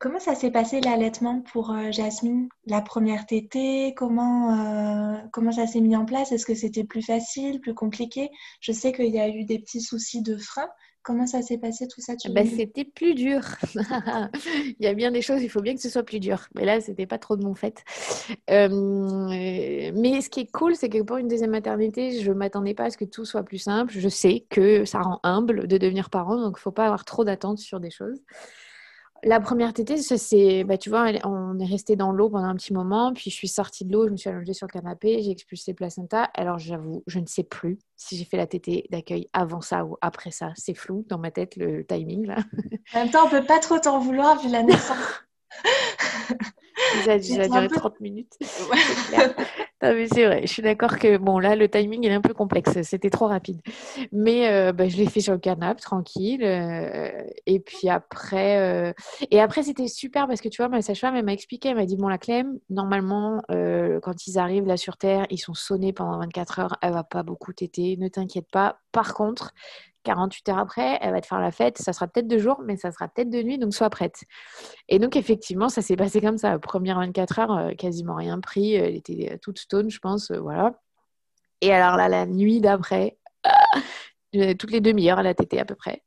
Comment ça s'est passé l'allaitement pour euh, Jasmine? La première tétée comment, euh, comment ça s'est mis en place? Est-ce que c'était plus facile, plus compliqué? Je sais qu'il y a eu des petits soucis de frein, Comment ça s'est passé tout ça? Bah, C'était plus dur. il y a bien des choses, il faut bien que ce soit plus dur. Mais là, c'était pas trop de mon fait. Euh, mais ce qui est cool, c'est que pour une deuxième maternité, je m'attendais pas à ce que tout soit plus simple. Je sais que ça rend humble de devenir parent, donc il faut pas avoir trop d'attentes sur des choses. La première tétée, c'est, bah, tu vois, on est resté dans l'eau pendant un petit moment, puis je suis sortie de l'eau, je me suis allongée sur le canapé, j'ai expulsé le placenta. Alors j'avoue, je ne sais plus si j'ai fait la tétée d'accueil avant ça ou après ça. C'est flou dans ma tête le timing là. En même temps, on peut pas trop t'en vouloir vu la naissance. Ça a duré 30 minutes. c'est vrai, je suis d'accord que bon, là, le timing est un peu complexe. C'était trop rapide. Mais euh, bah, je l'ai fait sur le canapé, tranquille. Euh, et puis après, euh, et après c'était super parce que tu vois, ma sage-femme, elle m'a expliqué, elle m'a dit Bon, la Clem, normalement, quand ils arrivent là sur Terre, ils sont sonnés pendant 24 heures. Elle va pas beaucoup t'aider, ne t'inquiète pas. Par contre, 48 heures après, elle va te faire la fête. Ça sera peut-être de jour, mais ça sera peut-être de nuit, donc sois prête. Et donc, effectivement, ça s'est passé comme ça. Première 24 heures, euh, quasiment rien pris. Elle était toute stone, je pense. Euh, voilà. Et alors là, la nuit d'après, toutes les demi-heures, elle a tété à peu près.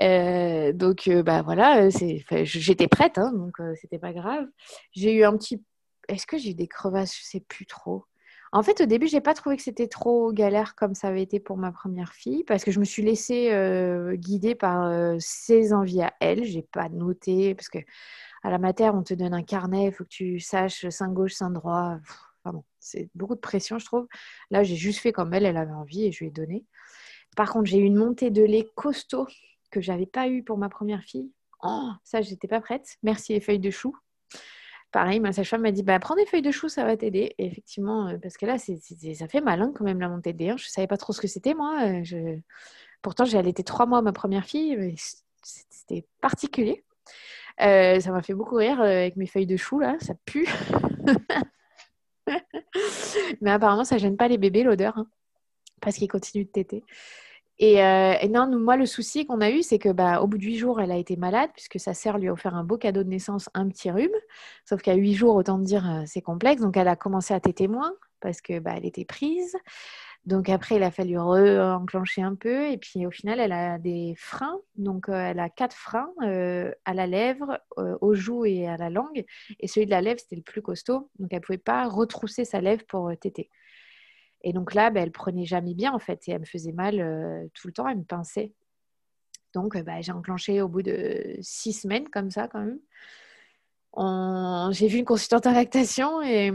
Euh, donc, bah voilà, j'étais prête, hein, donc c'était pas grave. J'ai eu un petit. Est-ce que j'ai eu des crevasses? Je sais plus trop. En fait, au début, j'ai pas trouvé que c'était trop galère comme ça avait été pour ma première fille, parce que je me suis laissée guider par ses envies à elle. J'ai pas noté, parce que à la mater, on te donne un carnet, il faut que tu saches sein gauche, sein droit. C'est beaucoup de pression, je trouve. Là, j'ai juste fait comme elle, elle avait envie et je lui ai donné. Par contre, j'ai eu une montée de lait costaud que j'avais pas eu pour ma première fille. Oh, ça, j'étais pas prête. Merci les feuilles de chou. Pareil, ma sage-femme m'a dit bah, prends des feuilles de chou, ça va t'aider. effectivement, euh, parce que là, ça fait mal hein, quand même la montée de. Hein. Je ne savais pas trop ce que c'était, moi. Euh. Pourtant, j'ai allaité trois mois ma première fille, mais c'était particulier. Euh, ça m'a fait beaucoup rire avec mes feuilles de chou, là, ça pue. mais apparemment, ça gêne pas les bébés, l'odeur, hein, parce qu'ils continuent de téter. Euh, et, non, moi, le souci qu'on a eu, c'est que bah, au bout de huit jours, elle a été malade, puisque sa sœur lui a offert un beau cadeau de naissance, un petit rhume. Sauf qu'à huit jours, autant dire, euh, c'est complexe. Donc, elle a commencé à téter moins, parce que bah, elle était prise. Donc après, il a fallu enclencher un peu. Et puis au final, elle a des freins. Donc euh, elle a quatre freins à la lèvre, aux joues et à la langue. Et celui de la lèvre, c'était le plus costaud. Donc elle ne pouvait pas retrousser sa lèvre pour téter. Et donc là, bah, elle prenait jamais bien en fait et elle me faisait mal euh, tout le temps, elle me pinçait. Donc bah, j'ai enclenché au bout de six semaines comme ça quand même. J'ai vu une consultante en lactation et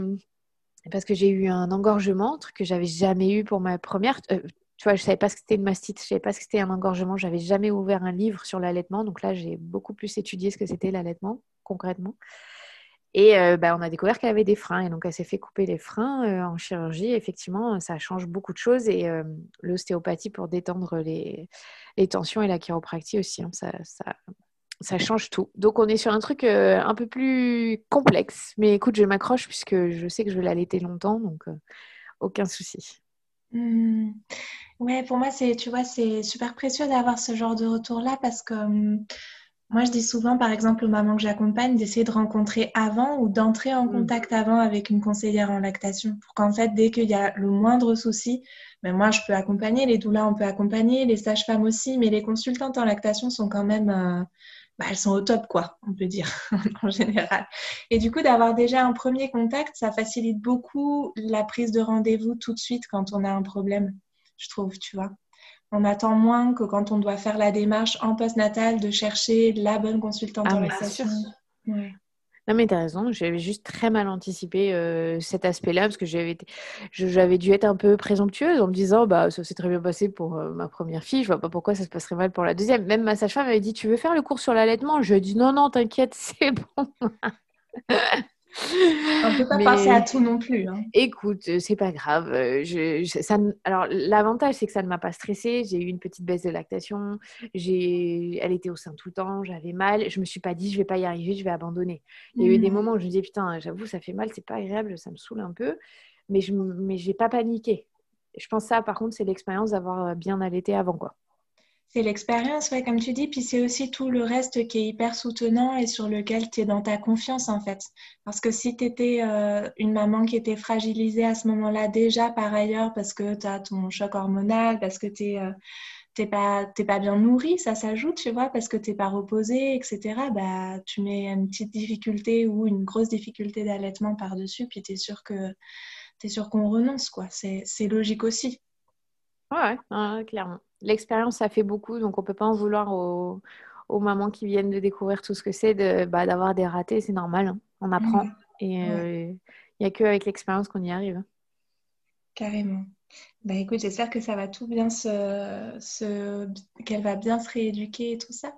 parce que j'ai eu un engorgement, truc que j'avais jamais eu pour ma première. Euh, tu vois, je savais pas ce que c'était une mastite, je savais pas ce que c'était un engorgement, j'avais jamais ouvert un livre sur l'allaitement, donc là j'ai beaucoup plus étudié ce que c'était l'allaitement concrètement. Et euh, bah, on a découvert qu'elle avait des freins. Et donc, elle s'est fait couper les freins euh, en chirurgie. Effectivement, ça change beaucoup de choses. Et euh, l'ostéopathie pour détendre les, tensions et la chiropractie aussi, hein, ça, ça, change tout. Donc, on est sur un truc un peu plus complexe. Mais écoute, je m'accroche puisque je sais que je vais l'allaiter longtemps. Donc, aucun souci. Mmh. Ouais, pour moi, c'est, tu vois, c'est super précieux d'avoir ce genre de retour-là parce que hum, moi, je dis souvent, par exemple, aux mamans que j'accompagne, d'essayer de rencontrer avant ou d'entrer en mm. contact avant avec une conseillère en lactation pour qu'en fait, dès qu'il y a le moindre souci, ben moi, je peux accompagner, les doulas, on peut accompagner, les sages-femmes aussi, mais les consultantes en lactation sont quand même, euh, bah, elles sont au top, quoi, on peut dire, en général. Et du coup, d'avoir déjà un premier contact, ça facilite beaucoup la prise de rendez-vous tout de suite quand on a un problème, je trouve, tu vois on attend moins que quand on doit faire la démarche en post-natal de chercher la bonne consultante ah, en lactation. Non, mais tu as raison, j'avais juste très mal anticipé euh, cet aspect-là parce que j'avais, j'avais dû être un peu présomptueuse en me disant bah, ça s'est très bien passé pour euh, ma première fille, je vois pas pourquoi ça se passerait mal pour la deuxième. Même ma sage-femme m'avait dit Tu veux faire le cours sur l'allaitement? Je lui ai dit Non, non, t'inquiète, c'est bon. On ne peut pas passer à tout non plus. Hein. Écoute, euh, c'est pas grave. Euh, ça, alors, l'avantage, c'est que ça ne m'a pas stressée. J'ai eu une petite baisse de lactation. Elle était au sein tout le temps. J'avais mal. Je me suis pas dit, je vais pas y arriver, je vais abandonner. Il y a eu des mmh. moments où je me disais, putain, j'avoue, ça fait mal, c'est pas agréable, ça me saoule un peu. Mais je n'ai pas paniqué. Je pense ça, par contre, c'est l'expérience d'avoir bien allaité avant, quoi. C'est l'expérience, ouais, comme tu dis, puis c'est aussi tout le reste qui est hyper soutenant et sur lequel tu es dans ta confiance en fait. Parce que si tu étais euh, une maman qui était fragilisée à ce moment-là déjà par ailleurs parce que tu as ton choc hormonal, parce que tu es, euh, pas, pas bien nourri, ça s'ajoute, tu vois, parce que t'es pas reposé, etc. Bah, tu mets une petite difficulté ou une grosse difficulté d'allaitement par-dessus, puis que t'es sûr qu'on renonce, quoi. C'est logique aussi. Ouais, clairement. L'expérience, ça fait beaucoup, donc on peut pas en vouloir aux, mamans qui viennent de découvrir tout ce que c'est de, bah, d'avoir des ratés, c'est normal, hein. on apprend. Et il euh, n'y a qu'avec l'expérience qu'on y arrive. Carrément. Bah écoute, j'espère que ça va tout bien se, qu'elle va bien se rééduquer et tout ça.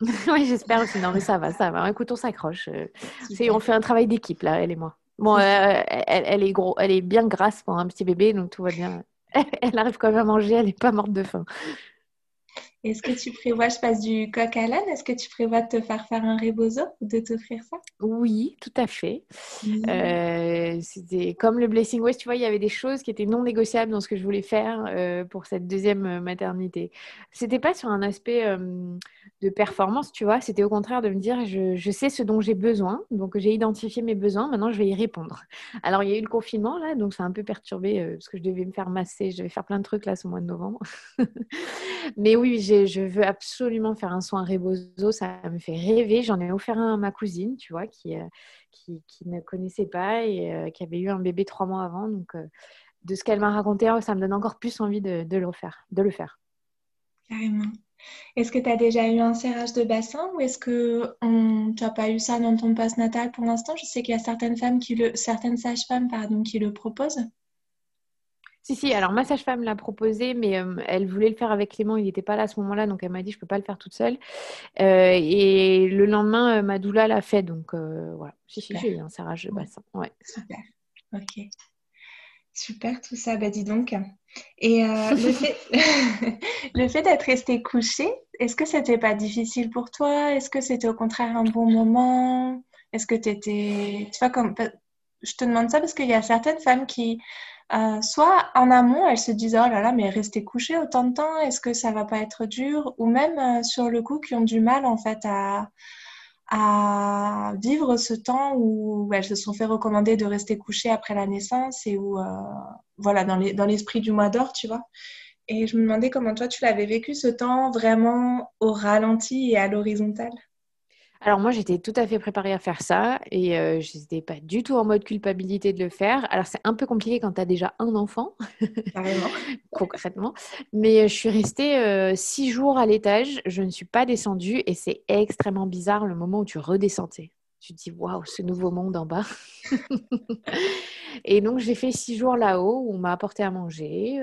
oui, j'espère aussi. Non, mais ça va, ça va. Écoute, on s'accroche. on fait un travail d'équipe là, elle et moi. Bon, euh, elle, est gros, elle est bien grasse pour un petit bébé, donc tout va bien. Elle arrive quand même à manger, elle n'est pas morte de faim. Est-ce que tu prévois, je passe du coq à l'âne, est-ce que tu prévois de te faire faire un rebozo ou de t'offrir ça? Oui, tout à fait. Euh, c'était comme le Blessing West, tu vois, il y avait des choses qui étaient non négociables dans ce que je voulais faire euh, pour cette deuxième maternité. C'était pas sur un aspect euh, de performance, tu vois. C'était au contraire de me dire, je, sais ce dont j'ai besoin, donc j'ai identifié mes besoins, maintenant je vais y répondre. Alors il y a eu le confinement là, donc ça a un peu perturbé euh, parce que je devais me faire masser, je devais faire plein de trucs là ce mois de novembre. Mais oui, je veux absolument faire un soin rebozo, ça me fait rêver. J'en ai offert un à ma cousine, tu vois, qui, euh, qui, ne connaissait pas et euh, qui avait eu un bébé trois mois avant. Donc de ce qu'elle m'a raconté, ça me donne encore plus envie de, le faire, de le faire. Carrément. Est-ce que tu as déjà eu un serrage de bassin ou est-ce que tu n'as pas eu ça dans ton passe natal pour l'instant? Je sais qu'il y a certaines femmes certaines sages-femmes pardon, qui le proposent. Si, si, alors ma sage-femme l'a proposé, mais euh, elle voulait le faire avec Clément, il n'était pas là à ce moment-là, donc elle m'a dit je ne peux pas le faire toute seule. Euh, et le lendemain, euh, Madoula l'a fait, donc voilà. Si, si, j'ai eu un serrage de bassin. Ouais. Super, ok. Super tout ça, bah dis donc. Et euh, le fait, fait d'être resté couché, est-ce que c'était pas difficile pour toi? Est-ce que c'était au contraire un bon moment? Est-ce que tu étais. Tu vois, comme. Je te demande ça parce qu'il y a certaines femmes qui, euh, soit en amont, elles se disent Oh là là, mais rester couché autant de temps, est-ce que ça va pas être dur? Ou même euh, sur le coup, qui ont du mal en fait à vivre ce temps où elles se sont fait recommander de rester couchées après la naissance et où, euh, voilà, dans l'esprit du mois d'or, tu vois. Et je me demandais comment toi, tu l'avais vécu ce temps vraiment au ralenti et à l'horizontale. Alors moi, j'étais tout à fait préparée à faire ça et euh, je n'étais pas du tout en mode culpabilité de le faire. Alors c'est un peu compliqué quand tu as déjà un enfant, Carrément. concrètement. Mais euh, je suis restée euh, six jours à l'étage, je ne suis pas descendue et c'est extrêmement bizarre le moment où tu redescendais. Tu te dis, waouh, ce nouveau monde en bas. et donc, j'ai fait six jours là-haut où on m'a apporté à manger.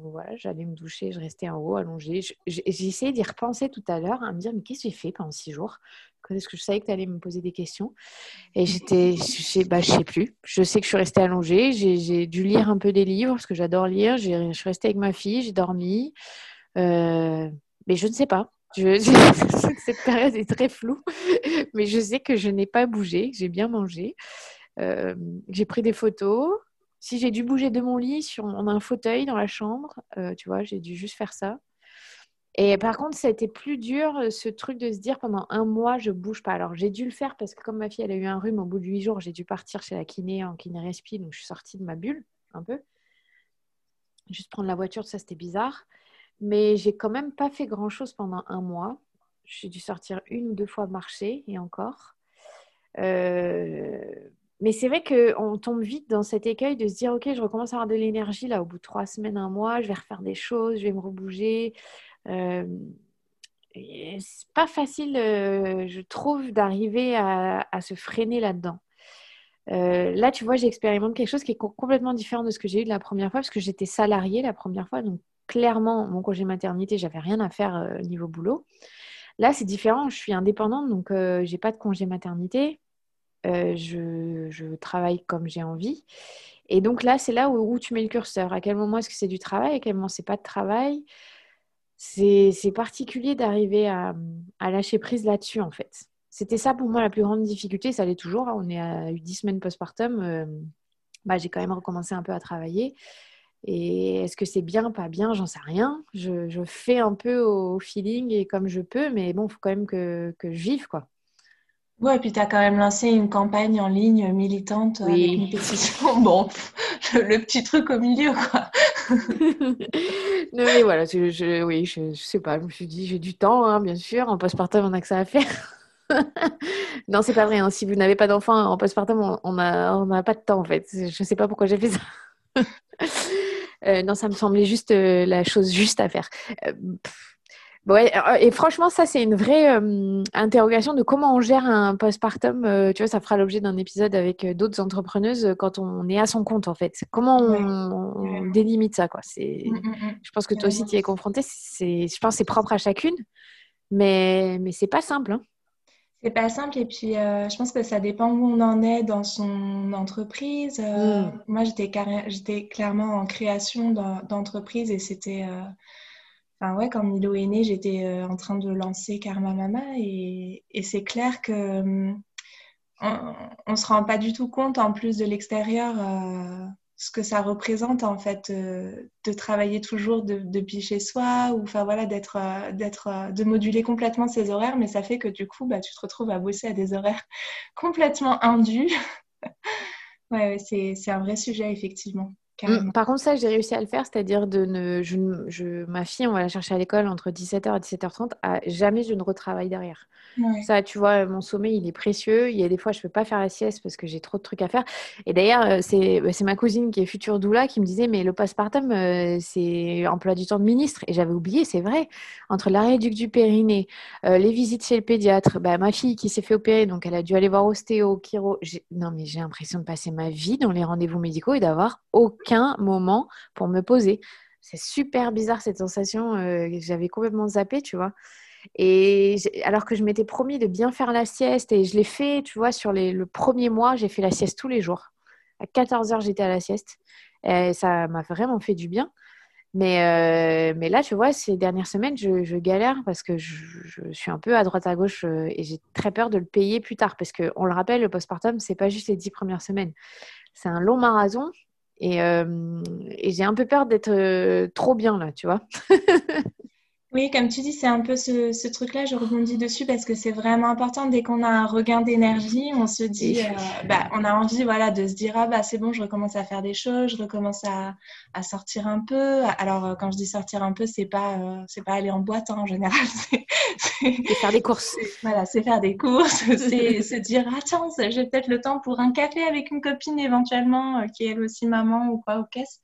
voilà, j'allais me doucher, je restais en haut, allongée. J'ai essayé d'y repenser tout à l'heure, à me dire, mais qu'est-ce que j'ai fait pendant six jours? Parce que je savais que tu allais me poser des questions. Et j'étais, je bah, je sais plus. Je sais que je suis restée allongée. J'ai dû lire un peu des livres parce que j'adore lire. Je suis restée avec ma fille, j'ai dormi. Euh, mais je ne sais pas. Je, cette période est très floue. Mais je sais que je n'ai pas bougé, que j'ai bien mangé. Euh, j'ai pris des photos. Si j'ai dû bouger de mon lit, sur, on a un fauteuil dans la chambre. Euh, tu vois, j'ai dû juste faire ça. Et par contre, ça a été plus dur, euh, ce truc de se dire pendant un mois, je bouge pas. Alors, j'ai dû le faire parce que comme ma fille, elle a eu un rhume au bout de huit jours, j'ai dû partir chez la kiné en kiné respi, donc je suis sortie de ma bulle un peu. Juste prendre la voiture, ça c'était bizarre. Mais j'ai quand même pas fait grand chose pendant un mois. J'ai dû sortir une ou deux fois marcher et encore. Euh, mais c'est vrai qu'on tombe vite dans cet écueil de se dire, OK, je recommence à avoir de l'énergie là au bout de trois semaines, un mois, je vais refaire des choses, je vais me rebouger. Euh, c'est pas facile, euh, je trouve, d'arriver à, se freiner là-dedans. Euh, là, tu vois, j'expérimente quelque chose qui est complètement différent de ce que j'ai eu la première fois, parce que j'étais salariée la première fois, donc clairement, mon congé maternité, j'avais rien à faire niveau boulot. Là, c'est différent, je suis indépendante, donc j'ai pas de congé maternité. Je, travaille comme j'ai envie. Et donc là, c'est là où, tu mets le curseur. À quel moment est-ce que c'est du travail À quel moment c'est pas de travail? C'est particulier d'arriver à, lâcher prise là-dessus, en fait. C'était ça pour moi la plus grande difficulté. Ça l'est toujours. Hein. On est à 10 semaines postpartum. Euh, bah, j'ai quand même recommencé un peu à travailler. Et est-ce que c'est bien, pas bien? J'en sais rien. Je, fais un peu au feeling et comme je peux, mais bon, il faut quand même que, que je vive, quoi. Ouais, et puis tu as quand même lancé une campagne en ligne militante avec une pétition. Bon, le, petit truc au milieu, quoi. non, mais voilà, je, oui, je, sais pas, je me suis dit, j'ai du temps, hein, bien sûr, en postpartum, on a que ça à faire. non, c'est pas vrai, hein. si vous n'avez pas d'enfant en postpartum, on n'a on a pas de temps, en fait. Je sais pas pourquoi j'ai fait ça. euh, non, ça me semblait juste euh, la chose juste à faire. Euh, Ouais, euh, et franchement, ça, c'est une vraie euh, interrogation de comment on gère un postpartum. Euh, tu vois, ça fera l'objet d'un épisode avec d'autres entrepreneuses quand on est à son compte, en fait. Comment on, délimite ça, quoi? C'est, mmh, mmh, mmh. Je pense que toi aussi, tu y es confrontée. C'est, je pense que c'est propre à chacune, mais, mais c'est pas simple. Hein. C'est pas simple et puis je pense que ça dépend où on en est dans son entreprise. Moi, j'étais, j'étais clairement en création d'entreprise et c'était Enfin, ouais, quand Milo est né, j'étais euh, en train de lancer Karma Mama et, c'est clair que hum, on, ne se rend pas du tout compte en plus de l'extérieur euh, ce que ça représente en fait euh, de travailler toujours depuis chez soi ou enfin voilà d'être d'être de moduler complètement ses horaires. Mais ça fait que du coup bah, tu te retrouves à bosser à des horaires complètement indus. Ouais c'est un vrai sujet effectivement Mmh, par contre, ça, j'ai réussi à le faire, c'est-à-dire de ne. Je, ma fille, on va la chercher à l'école entre 17h et 17h30. À, jamais je ne retravaille derrière. Ça, tu vois, mon sommeil, il est précieux. Il y a des fois, je ne peux pas faire la sieste parce que j'ai trop de trucs à faire. Et d'ailleurs, euh, bah, c'est ma cousine qui est future doula qui me disait Mais le postpartum, euh, c'est emploi du temps de ministre. Et j'avais oublié, c'est vrai. Entre l'arrêt du périnée, euh, les visites chez le pédiatre, bah, ma fille qui s'est fait opérer, donc elle a dû aller voir ostéo, chiro. Non, mais j'ai l'impression de passer ma vie dans les rendez-vous médicaux et d'avoir aucun moment pour me poser. C'est super bizarre cette sensation euh, j'avais complètement zappé, tu vois. Et alors que je m'étais promis de bien faire la sieste et je l'ai fait, tu vois, sur le premier mois, j'ai fait la sieste tous les jours. À 14 heures, j'étais à la sieste. Et ça m'a vraiment fait du bien. Mais, euh, mais là, tu vois, ces dernières semaines, je, galère parce que je, suis un peu à droite à gauche euh, et j'ai très peur de le payer plus tard. Parce qu'on le rappelle, le postpartum, c'est pas juste les dix premières semaines. C'est un long marathon euh, et, j'ai un peu peur d'être euh, trop bien là, tu vois. Oui, comme tu dis, c'est un peu ce, truc-là, je rebondis dessus parce que c'est vraiment important. Dès qu'on a un regain d'énergie, on se dit, euh, bah, on a envie voilà, de se dire, ah bah c'est bon, je recommence à faire des choses, je recommence à, à sortir un peu. Alors, euh, quand je dis sortir un peu, c'est pas, euh, c'est pas aller en boîte hein, en général. C'est faire des courses. Voilà, c'est faire des courses, c'est se dire, ah tiens, j'ai peut-être le temps pour un café avec une copine éventuellement, qui est elle aussi maman ou quoi, ou caisse.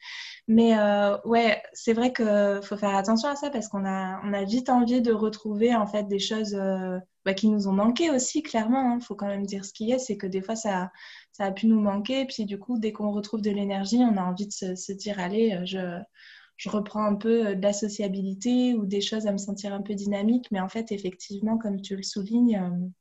Mais euh, ouais, c'est vrai qu'il faut faire attention à ça parce qu'on a, on a vite envie de retrouver en fait des choses euh, bah, qui nous ont manqué aussi, clairement. Il hein. faut quand même dire ce qu'il y a, c'est que des fois ça, ça a pu nous manquer. Puis du coup, dès qu'on retrouve de l'énergie, on a envie de se, se dire allez, euh, je, je reprends un peu de la sociabilité ou des choses à me sentir un peu dynamique. Mais en fait, effectivement, comme tu le soulignes,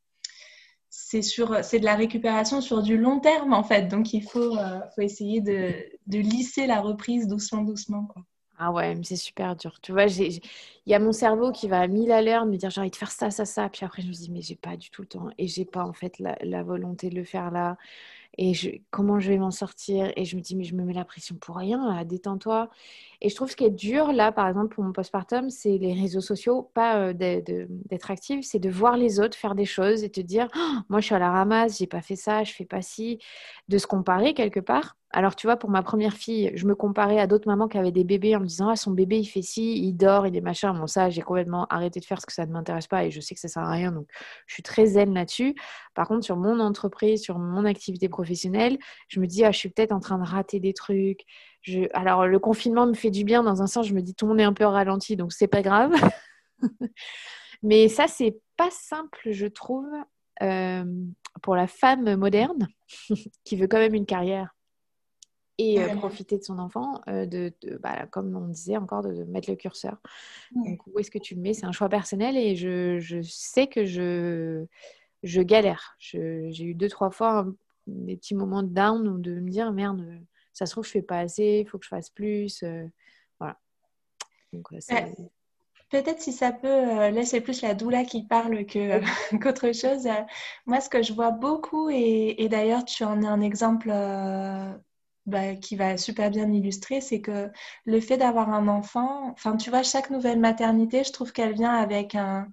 c'est sur c'est de la récupération sur du long terme en fait. Donc il faut, euh, essayer de, lisser la reprise doucement doucement quoi. ah ouais mais c'est super dur. Tu vois il y a mon cerveau qui va à mille à l'heure me dire j'ai envie de faire ça ça ça. Puis après je me dis mais j'ai pas du tout le temps. Et j'ai pas en fait la, volonté de le faire là et comment je vais m'en sortir et je me dis mais je me mets la pression pour rien détends-toi et je trouve ce qui est dur là par exemple pour mon postpartum c'est les réseaux sociaux pas euh, d'être active c'est de voir les autres faire des choses et te dire «Oh, moi je suis à la ramasse j'ai pas fait ça je fais pas ci de se comparer quelque part alors, tu vois, pour ma première fille, je me comparais à d'autres mamans qui avaient des bébés en me disant Ah, son bébé, il fait ci, il dort, il est machin. Bon, ça, j'ai complètement arrêté de faire ce que ça ne m'intéresse pas et je sais que ça sert à rien. Donc, je suis très zen là-dessus. Par contre, sur mon entreprise, sur mon activité professionnelle, je me dis Ah, je suis peut-être en train de rater des trucs. Je... Alors, le confinement me fait du bien dans un sens. Je me dis Tout le monde est un peu ralenti, donc c'est pas grave. Mais ça, c'est pas simple, je trouve, euh, pour la femme moderne qui veut quand même une carrière et euh, profiter de son enfant, euh, de, bah, comme on disait encore, de, mettre le curseur. Donc, où est-ce que tu le mets? C'est un choix personnel et je, je sais que je, je galère. j'ai eu deux, trois fois des petits moments de down ou de me dire merde, ça se trouve, je fais pas assez, il faut que je fasse plus. Euh, voilà. Peut-être si ça peut, laisser plus la doula qui parle que, qu'autre chose. moi, ce que je vois beaucoup, et, et d'ailleurs, tu en es un exemple bah, qui va super bien illustrer, c'est que le fait d'avoir un enfant, enfin tu vois, chaque nouvelle maternité, je trouve qu'elle vient avec un,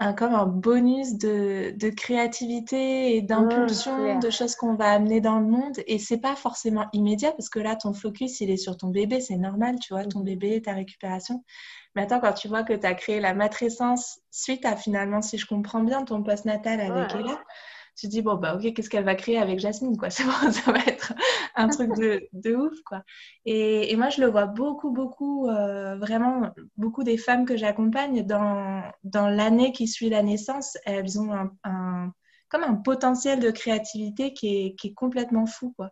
un, comme un bonus de, de créativité et d'impulsion, de choses qu'on va amener dans le monde. Et c'est pas forcément immédiat parce que là, ton focus, il est sur ton bébé, c'est normal, tu vois, ton mmh. bébé, ta récupération. Mais attends, quand tu vois que tu as créé la matrescence suite à finalement, si je comprends bien, ton post-natal avec Ella, tu te dis, bon, bah, ok, qu'est-ce qu'elle va créer avec Jasmine, quoi? ça va être un truc de, de ouf, quoi. Et, moi, je le vois beaucoup, beaucoup, euh, vraiment, beaucoup des femmes que j'accompagne dans, dans l'année qui suit la naissance, elles ont un, comme un potentiel de créativité qui est, qui est complètement fou, quoi.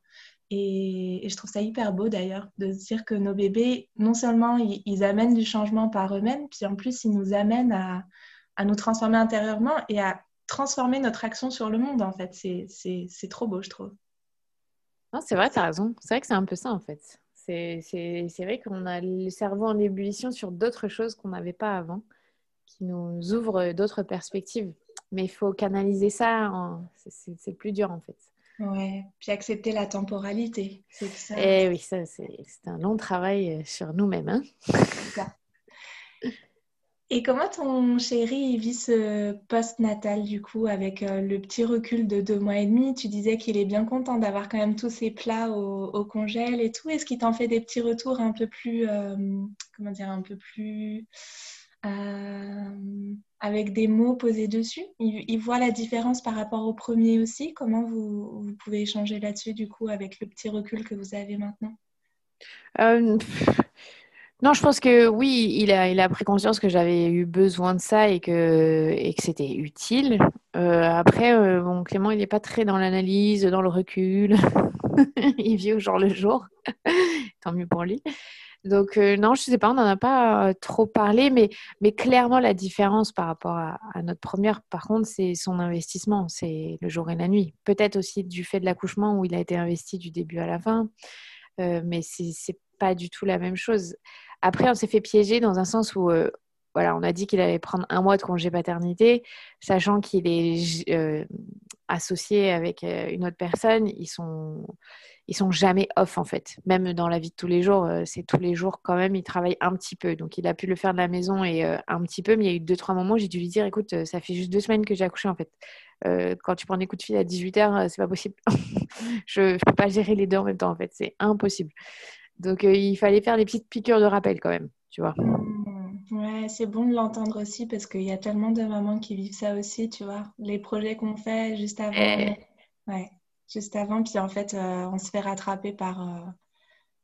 Et, je trouve ça hyper beau d'ailleurs de dire que nos bébés, non seulement ils, ils amènent du changement par eux-mêmes, puis en plus ils nous amènent à, à nous transformer intérieurement et à transformer notre action sur le monde, en fait. C'est trop beau, je trouve. C'est vrai, tu as raison. C'est vrai que c'est un peu ça, en fait. C'est vrai qu'on a le cerveau en ébullition sur d'autres choses qu'on n'avait pas avant, qui nous ouvrent d'autres perspectives. Mais il faut canaliser ça, c'est plus dur, en fait. Ouais, puis accepter la temporalité. Ça. Et eh oui, ça, c'est un long travail sur nous-mêmes. Hein et comment ton chéri vit ce post-natal du coup avec euh, le petit recul de deux mois et demi? Tu disais qu'il est bien content d'avoir quand même tous ses plats au, congèle et tout. Est-ce qu'il t'en fait des petits retours un peu plus, euh, comment dire, un peu plus euh, avec des mots posés dessus? Il, voit la différence par rapport au premier aussi? Comment vous pouvez échanger là-dessus du coup avec le petit recul que vous avez maintenant? Non, je pense que oui, il a, il a pris conscience que j'avais eu besoin de ça et que, et que c'était utile. Euh, après, euh, bon, Clément, il n'est pas très dans l'analyse, dans le recul. il vit au jour le jour. Tant mieux pour lui. Donc, euh, non, je ne sais pas, on n'en a pas trop parlé, mais, mais clairement, la différence par rapport à, notre première, par contre, c'est son investissement, c'est le jour et la nuit. Peut-être aussi du fait de l'accouchement où il a été investi du début à la fin, mais c'est pas du tout la même chose. Après, on s'est fait piéger dans un sens où, euh, voilà, on a dit qu'il allait prendre un mois de congé paternité, sachant qu'il est euh, associé avec euh, une autre personne. Ils sont, ils sont jamais off en fait. Même dans la vie de tous les jours, c'est tous les jours quand même. Il travaille un petit peu, donc il a pu le faire de la maison et un petit peu. Mais il y a eu deux trois moments, j'ai dû lui dire, écoute, ça fait juste deux semaines que j'ai accouché en fait. quand tu prends des coups de fil à 18 h c'est pas possible. je ne peux pas gérer les deux en même temps en fait, c'est impossible. Donc, euh, il fallait faire des petites piqûres de rappel quand même, tu vois. Mmh. Ouais, c'est bon de l'entendre aussi parce qu'il y a tellement de mamans qui vivent ça aussi, tu vois. Les projets qu'on fait juste avant. Eh. Ouais, juste avant. Puis en fait, euh, on se fait rattraper par, euh,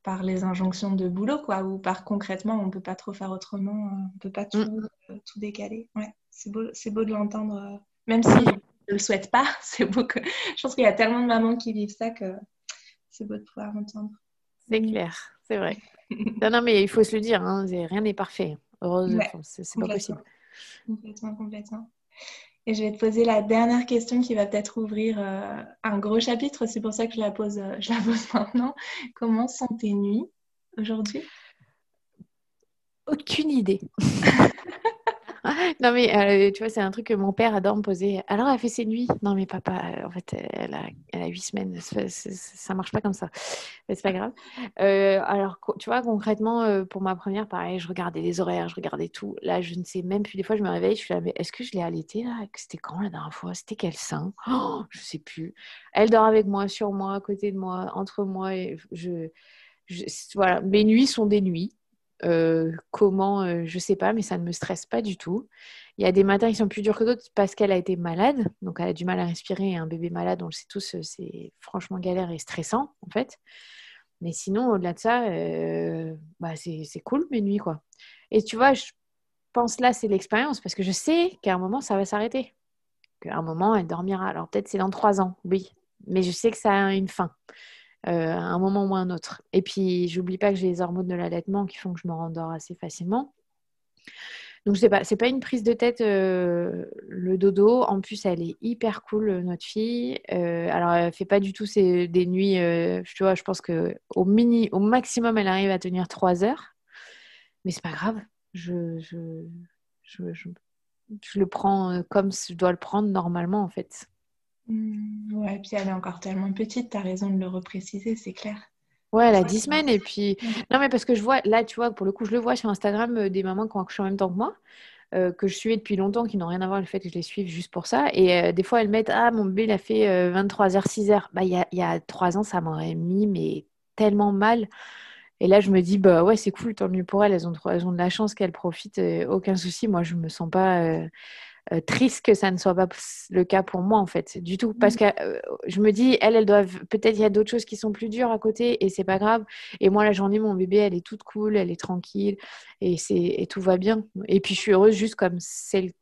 par les injonctions de boulot, quoi. Ou par concrètement, on ne peut pas trop faire autrement. on ne peut pas tout, mmh. tout décaler. Ouais, c'est beau, beau de l'entendre. même si je ne le souhaite pas, c'est beau que. Je pense qu'il y a tellement de mamans qui vivent ça que c'est beau de pouvoir entendre. C'est clair, c'est vrai. non, non, mais il faut se le dire, hein, rien n'est parfait. Heureusement, c'est pas possible. Complètement, complètement. Et je vais te poser la dernière question qui va peut-être ouvrir euh, un gros chapitre. C'est pour ça que je la pose, euh, je la pose maintenant. Comment sont tes nuits aujourd'hui? Aucune idée. non, mais euh, tu vois, c'est un truc que mon père adore me poser. Alors, elle fait ses nuits Non, mais papa, euh, en fait, elle a, elle a huit semaines. Ça, marche pas comme ça. Mais c'est pas grave. Euh, alors, tu vois, concrètement, pour ma première, pareil, je regardais les horaires, je regardais tout. Là, je ne sais même plus. Des fois, je me réveille, je suis là, mais est-ce que je l'ai allaitée là? C'était quand la dernière fois? C'était quel sein? Oh, Je sais plus. Elle dort avec moi, sur moi, à côté de moi, entre moi et je voilà, mes nuits sont des nuits. Euh, comment, euh, je sais pas, mais ça ne me stresse pas du tout. Il y a des matins qui sont plus durs que d'autres parce qu'elle a été malade, donc elle a du mal à respirer. Un bébé malade, on le sait tous, euh, c'est franchement galère et stressant en fait. Mais sinon, au-delà de ça, bah, c'est cool mes nuits quoi. Et tu vois, je pense là, c'est l'expérience parce que je sais qu'à un moment, ça va s'arrêter. Qu'à un moment, elle dormira. Alors peut-être c'est dans trois ans, oui, mais je sais que ça a une fin. Euh, à un moment ou à un autre. Et puis, j'oublie pas que j'ai les hormones de l'allaitement qui font que je me rendors assez facilement. Donc, je sais pas, une prise de tête euh, le dodo. En plus, elle est hyper cool, notre fille. Euh, alors, elle fait pas du tout des nuits. tu vois, je pense que au maximum, elle arrive à tenir 3 heures. Mais c'est pas grave. Je, le prends comme je dois le prendre normalement, en fait. Mmh, ouais, puis elle est encore tellement petite, tu as raison de le repréciser, c'est clair. Ouais, elle a 10 semaines et puis... Non, mais parce que je vois, là, tu vois, pour le coup, je le vois sur Instagram, euh, des mamans qui ont accouché en même temps que moi. que je suivais depuis longtemps, qui n'ont rien à voir avec le fait que je les suive juste pour ça. Et des fois, elles mettent Ah, mon bébé, il a fait 23h, 6h. Bah, il y a, y a 3 ans, ça m'aurait mis mais tellement mal. Et là, je me dis, bah ouais, c'est cool, tant mieux pour elles. Elles ont, elles ont de la chance qu'elles profitent, aucun souci. Moi, je me sens pas euh, triste que ça ne soit pas le cas pour moi en fait du tout. Parce mmh. que euh, je me dis elles elles doivent peut-être il y a d'autres choses qui sont plus dures à côté et c'est pas grave. Et moi la journée mon bébé elle est toute cool elle est tranquille et c'est et tout va bien. Et puis je suis heureuse juste comme c'est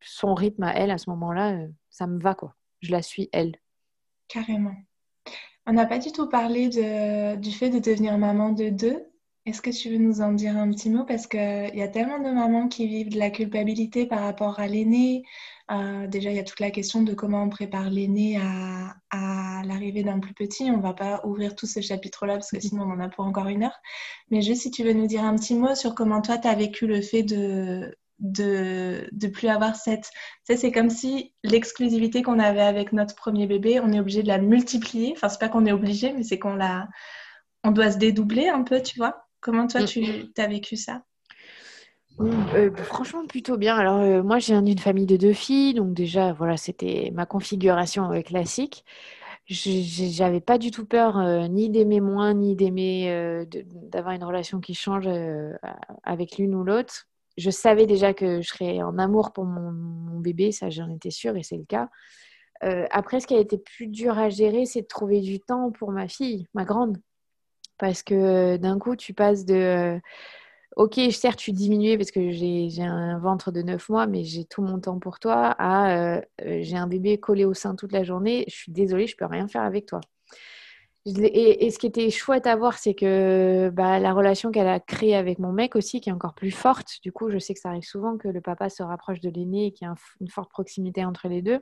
son rythme à elle à ce moment-là euh, ça me va quoi. Je la suis elle. Carrément. On n'a pas du tout parlé de, du fait de devenir maman de deux est-ce que tu veux nous en dire un petit mot? Parce qu'il y a tellement de mamans qui vivent de la culpabilité par rapport à l'aîné. Euh, déjà, il y a toute la question de comment on prépare l'aîné à, à l'arrivée d'un plus petit. On ne va pas ouvrir tout ce chapitre-là parce que sinon on en a pour encore une heure. Mais juste si tu veux nous dire un petit mot sur comment toi, tu as vécu le fait de, de de plus avoir cette tu sais c'est comme si l'exclusivité qu'on avait avec notre premier bébé on est obligé de la multiplier enfin c'est pas qu'on est obligé mais c'est qu'on la on doit se dédoubler un peu tu vois Comment toi, mm. tu as vécu ça? Euh, franchement, plutôt bien. Alors, euh, moi, j'ai une famille de deux filles, donc déjà, voilà, c'était ma configuration euh, classique. J'avais pas du tout peur ni d'aimer moins, ni d'aimer d'avoir une relation qui change avec l'une ou l'autre. Je savais déjà que je serais en amour pour mon, mon bébé, ça j'en étais sûre et c'est le cas. après, ce qui a été plus dur à gérer, c'est de trouver du temps pour ma fille, ma grande parce que d'un coup, tu passes de Ok, certes, tu diminué parce que j'ai un ventre de 9 mois, mais j'ai tout mon temps pour toi, à j'ai un bébé collé au sein toute la journée, je suis désolée, je peux rien faire avec toi. Et, ce qui était chouette à voir, c'est que bah, la relation qu'elle a créée avec mon mec aussi, qui est encore plus forte. Du coup, je sais que ça arrive souvent que le papa se rapproche de l'aîné et qu'il y a une forte proximité entre les deux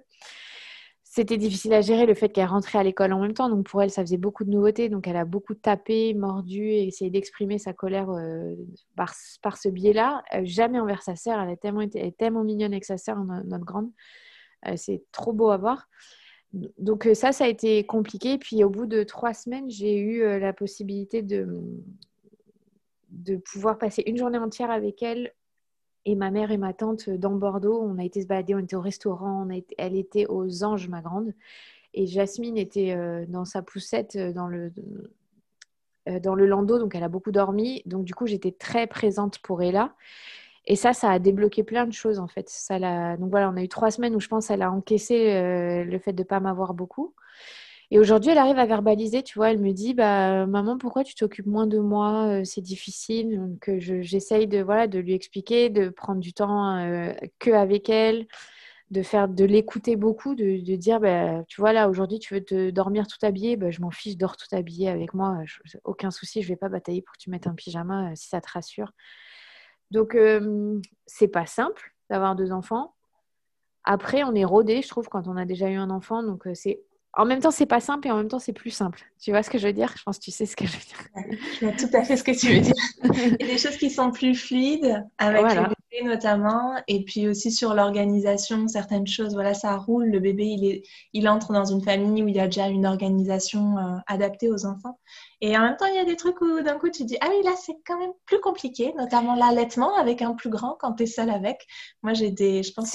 c'était difficile à gérer le fait qu'elle rentrait à l'école en même temps. Donc pour elle, ça faisait beaucoup de nouveautés. Donc elle a beaucoup tapé, mordu et essayé d'exprimer sa colère euh, par, ce biais-là. Euh, jamais envers sa sœur. Elle tellement, est tellement mignonne avec sa sœur, notre grande. Euh, c'est trop beau à voir. Donc ça, ça a été compliqué. Puis au bout de trois semaines, j'ai eu la possibilité de, de pouvoir passer une journée entière avec elle et ma mère et ma tante euh, dans Bordeaux, on a été se balader, on était au restaurant, on elle était aux Anges, ma grande. Et Jasmine était euh, dans sa poussette euh, dans le, dans le landau, donc elle a beaucoup dormi. Donc du coup, j'étais très présente pour Ella. Et ça, ça a débloqué plein de choses en fait. Ça donc voilà, on a eu trois semaines où je pense qu'elle a encaissé le fait de ne pas m'avoir beaucoup. Et aujourd'hui, elle arrive à verbaliser, tu vois, elle me dit, bah, maman, pourquoi tu t'occupes moins de moi euh, C'est difficile. Que j'essaye de, voilà, de lui expliquer, de prendre du temps euh, que avec elle, de faire, de l'écouter beaucoup, de, dire, bah, tu vois, là, aujourd'hui, tu veux te dormir tout habillé, bah, je m'en fiche, dors tout habillé avec moi, aucun souci, je vais pas batailler pour que tu mettes un pyjama euh, si ça te rassure. Donc, c'est pas simple d'avoir deux enfants. Après, on est rodé, je trouve, quand on a déjà eu un enfant. Donc, c'est en même temps, c'est pas simple et en même temps, c'est plus simple. Tu vois ce que je veux dire? Je pense que tu sais ce que je veux dire. je vois tout à fait ce que tu veux dire. Il y a des choses qui sont plus fluides avec le bébé notamment, et puis aussi sur l'organisation, certaines choses. Voilà, ça roule. Le bébé, il, est, il entre dans une famille où il y a déjà une organisation euh, adaptée aux enfants. Et en même temps, il y a des trucs où d'un coup, tu dis, ah oui, là, c'est quand même plus compliqué, notamment l'allaitement avec un plus grand quand tu es seul avec. Moi, j'ai des, je pense,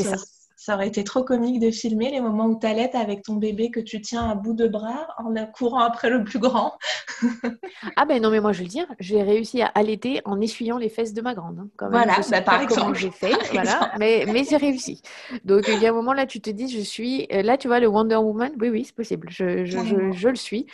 ça aurait été trop comique de filmer les moments où tu allaites avec ton bébé que tu tiens à bout de bras en courant après le plus grand. ah ben non, mais moi je veux le dire, j'ai réussi à allaiter en essuyant les fesses de ma grande. Hein, quand même. Voilà, bah, par exemple. j'ai fait, voilà, mais, mais j'ai réussi. Donc il y a un moment là, tu te dis, je suis, euh, là tu vois le Wonder Woman, oui, oui, c'est possible, je, je, je, le suis.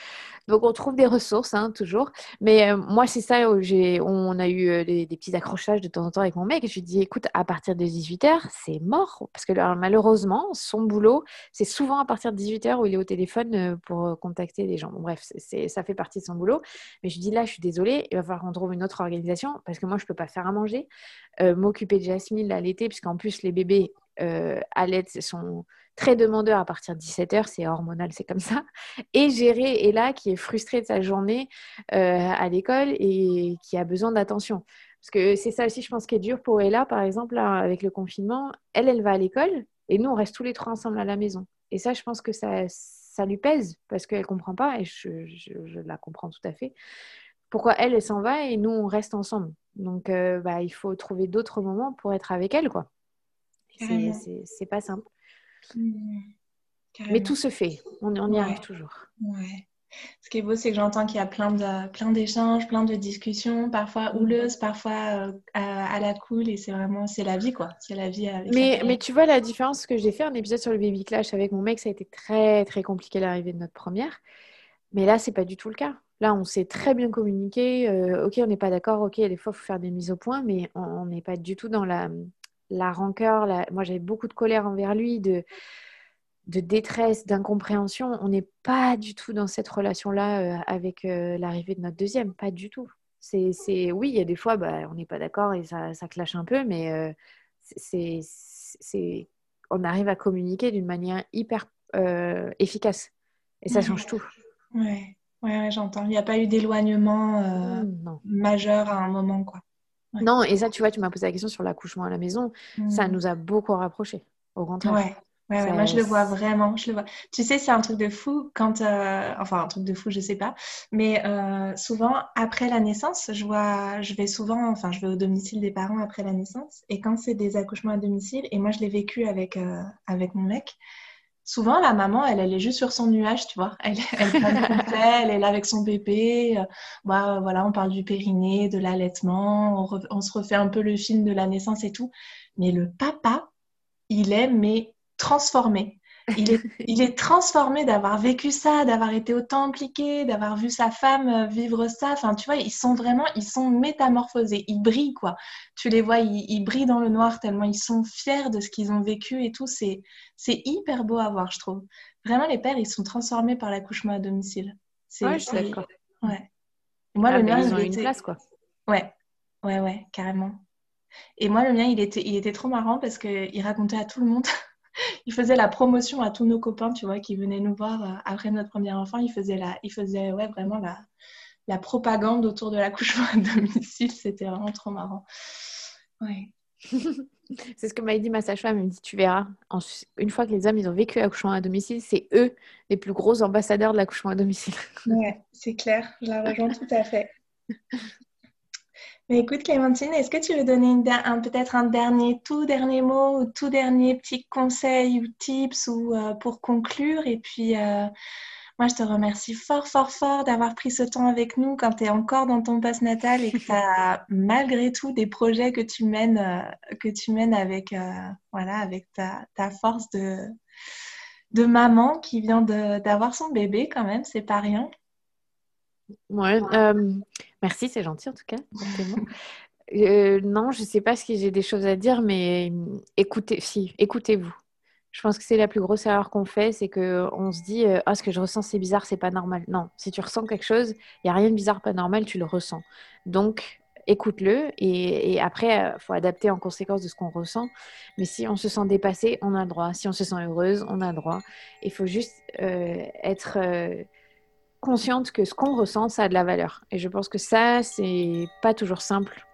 Donc on trouve des ressources, hein, toujours. Mais euh, moi, c'est ça, où on a eu euh, des, petits accrochages de temps en temps avec mon mec. Et je lui dis, écoute, à partir de 18h, c'est mort. Parce que malheureusement, son boulot, c'est souvent à partir de 18h où il est au téléphone euh, pour contacter les gens. Bref, ça fait partie de son boulot. Mais je dis, là, je suis désolée, il va falloir qu'on trouve une autre organisation parce que moi, je ne peux pas faire à manger, m'occuper de Jasmine à l'été, puisqu'en plus, les bébés à l'aide sont très demandeur à partir de 17h, c'est hormonal, c'est comme ça. Et gérer Ella qui est frustrée de sa journée euh, à l'école et qui a besoin d'attention. Parce que c'est ça aussi, je pense, qui est dur pour Ella, par exemple, avec le confinement. Elle, elle va à l'école et nous, on reste tous les trois ensemble à la maison. Et ça, je pense que ça, ça lui pèse parce qu'elle ne comprend pas et je, je, la comprends tout à fait. Pourquoi elle, elle s'en va et nous, on reste ensemble. Donc, euh, bah, il faut trouver d'autres moments pour être avec elle, quoi. C'est pas simple. Mmh. Mais tout se fait. On, on y arrive toujours. Ouais. Ce qui est beau, c'est que j'entends qu'il y a plein de plein d'échanges, plein de discussions, parfois houleuses, parfois euh, à, la cool, et c'est vraiment c'est la vie quoi. C'est la vie avec. Mais mais tu vois la différence que j'ai fait un épisode sur le baby clash avec mon mec, ça a été très très compliqué l'arrivée de notre première. Mais là, c'est pas du tout le cas. Là, on s'est très bien communiqué. Euh, ok, on n'est pas d'accord. Ok, des fois, il faut faire des mises au point, mais on n'est pas du tout dans la, la rancœur. Moi, j'avais beaucoup de colère envers lui, de, de détresse, d'incompréhension. On n'est pas du tout dans cette relation-là euh, avec euh, l'arrivée de notre deuxième. Pas du tout. C'est, oui, il y a des fois, bah, on n'est pas d'accord et ça, ça clash un peu, mais c'est, c'est, on arrive à communiquer d'une manière hyper efficace. Et ça change tout. Ouais, ouais, j'entends. Il n'y a pas eu d'éloignement euh, mmh, majeur à un moment, quoi. Non, et ça, tu vois, tu m'as posé la question sur l'accouchement à la maison. Ça mmh. nous a beaucoup rapprochés, au contraire. Ouais. Ouais, moi je le vois vraiment, je le vois. Tu sais, c'est un truc de fou quand, euh, enfin un truc de fou, je sais pas, mais euh, souvent après la naissance, je vois, je vais souvent, enfin je vais au domicile des parents après la naissance, et quand c'est des accouchements à domicile, et moi je l'ai vécu avec avec mon mec, souvent, la maman, elle, elle est juste sur son nuage, tu vois. Elle, elle, elle est là avec son bébé. Euh, bah, voilà, on parle du périnée, de l'allaitement, on, on, se refait un peu le film de la naissance et tout. Mais le papa, il est mais transformé. Il est, il est transformé d'avoir vécu ça, d'avoir été autant impliqué, d'avoir vu sa femme euh, vivre ça. Enfin, tu vois, ils sont vraiment, ils sont métamorphosés. Ils brillent, quoi. Tu les vois, ils, brillent dans le noir tellement ils sont fiers de ce qu'ils ont vécu et tout. C'est, c'est hyper beau à voir, je trouve. Vraiment, les pères, ils sont transformés par l'accouchement à domicile. C'est, ouais, je suis d'accord. Ouais. moi, ah, le mien, ils ont une place, quoi. Ouais, ouais, ouais, carrément. Et moi, le mien, il était, il était trop marrant parce qu'il racontait à tout le monde il faisait la promotion à tous nos copains, tu vois, qui venaient nous voir euh, après notre premier enfant. Il faisait, la, il faisait ouais, vraiment la, la propagande autour de l'accouchement à domicile. C'était vraiment trop marrant. Ouais. c'est ce que m'a dit ma sage-femme. Elle me dit Tu verras, une fois que les hommes ils ont vécu l'accouchement à domicile, c'est eux les plus gros ambassadeurs de l'accouchement à domicile. ouais, c'est clair. Je la rejoins tout à fait. Écoute Clémentine, est-ce que tu veux donner peut-être un dernier, tout dernier mot ou tout dernier petit conseil ou tips ou euh, pour conclure? Et puis, euh, moi, je te remercie fort, fort, fort d'avoir pris ce temps avec nous quand tu es encore dans ton poste natal et que tu as malgré tout des projets que tu mènes, euh, que tu mènes avec, voilà, avec ta, ta force de, de maman qui vient d'avoir son bébé quand même, c'est pas rien. Ouais, euh, merci, c'est gentil en tout cas. Euh, non, je ne sais pas si j'ai des choses à dire, mais écoutez, si, écoutez-vous. Je pense que c'est la plus grosse erreur qu'on fait, c'est qu'on se dit ah ce que je ressens c'est bizarre, c'est pas normal. Non, si tu ressens quelque chose, il y a rien de bizarre, pas normal, tu le ressens. Donc écoute-le et, après il faut adapter en conséquence de ce qu'on ressent. Mais si on se sent dépassé, on a le droit. Si on se sent heureuse, on a le droit. Il faut juste être consciente que ce qu'on ressent, ça a de la valeur. Et je pense que ça, c'est pas toujours simple,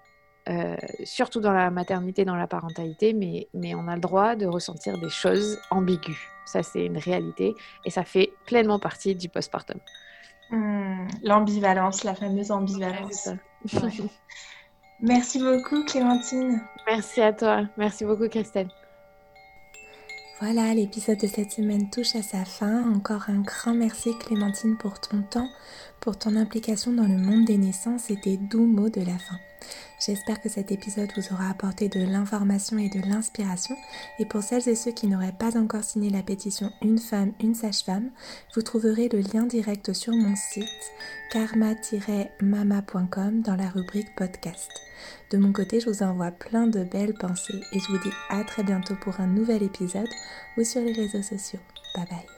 euh, surtout dans la maternité, dans la parentalité, mais, mais on a le droit de ressentir des choses ambiguës. Ça, c'est une réalité et ça fait pleinement partie du postpartum. Hmm, l'ambivalence, la fameuse ambivalence. Merci beaucoup, Clémentine. Merci à toi. Merci beaucoup, Christelle. Voilà, l'épisode de cette semaine touche à sa fin. Encore un grand merci Clémentine pour ton temps, pour ton implication dans le monde des naissances et tes doux mots de la fin. J'espère que cet épisode vous aura apporté de l'information et de l'inspiration. Et pour celles et ceux qui n'auraient pas encore signé la pétition Une femme, une sage-femme, vous trouverez le lien direct sur mon site karma-mama.com dans la rubrique podcast. De mon côté, je vous envoie plein de belles pensées et je vous dis à très bientôt pour un nouvel épisode ou sur les réseaux sociaux. Bye bye.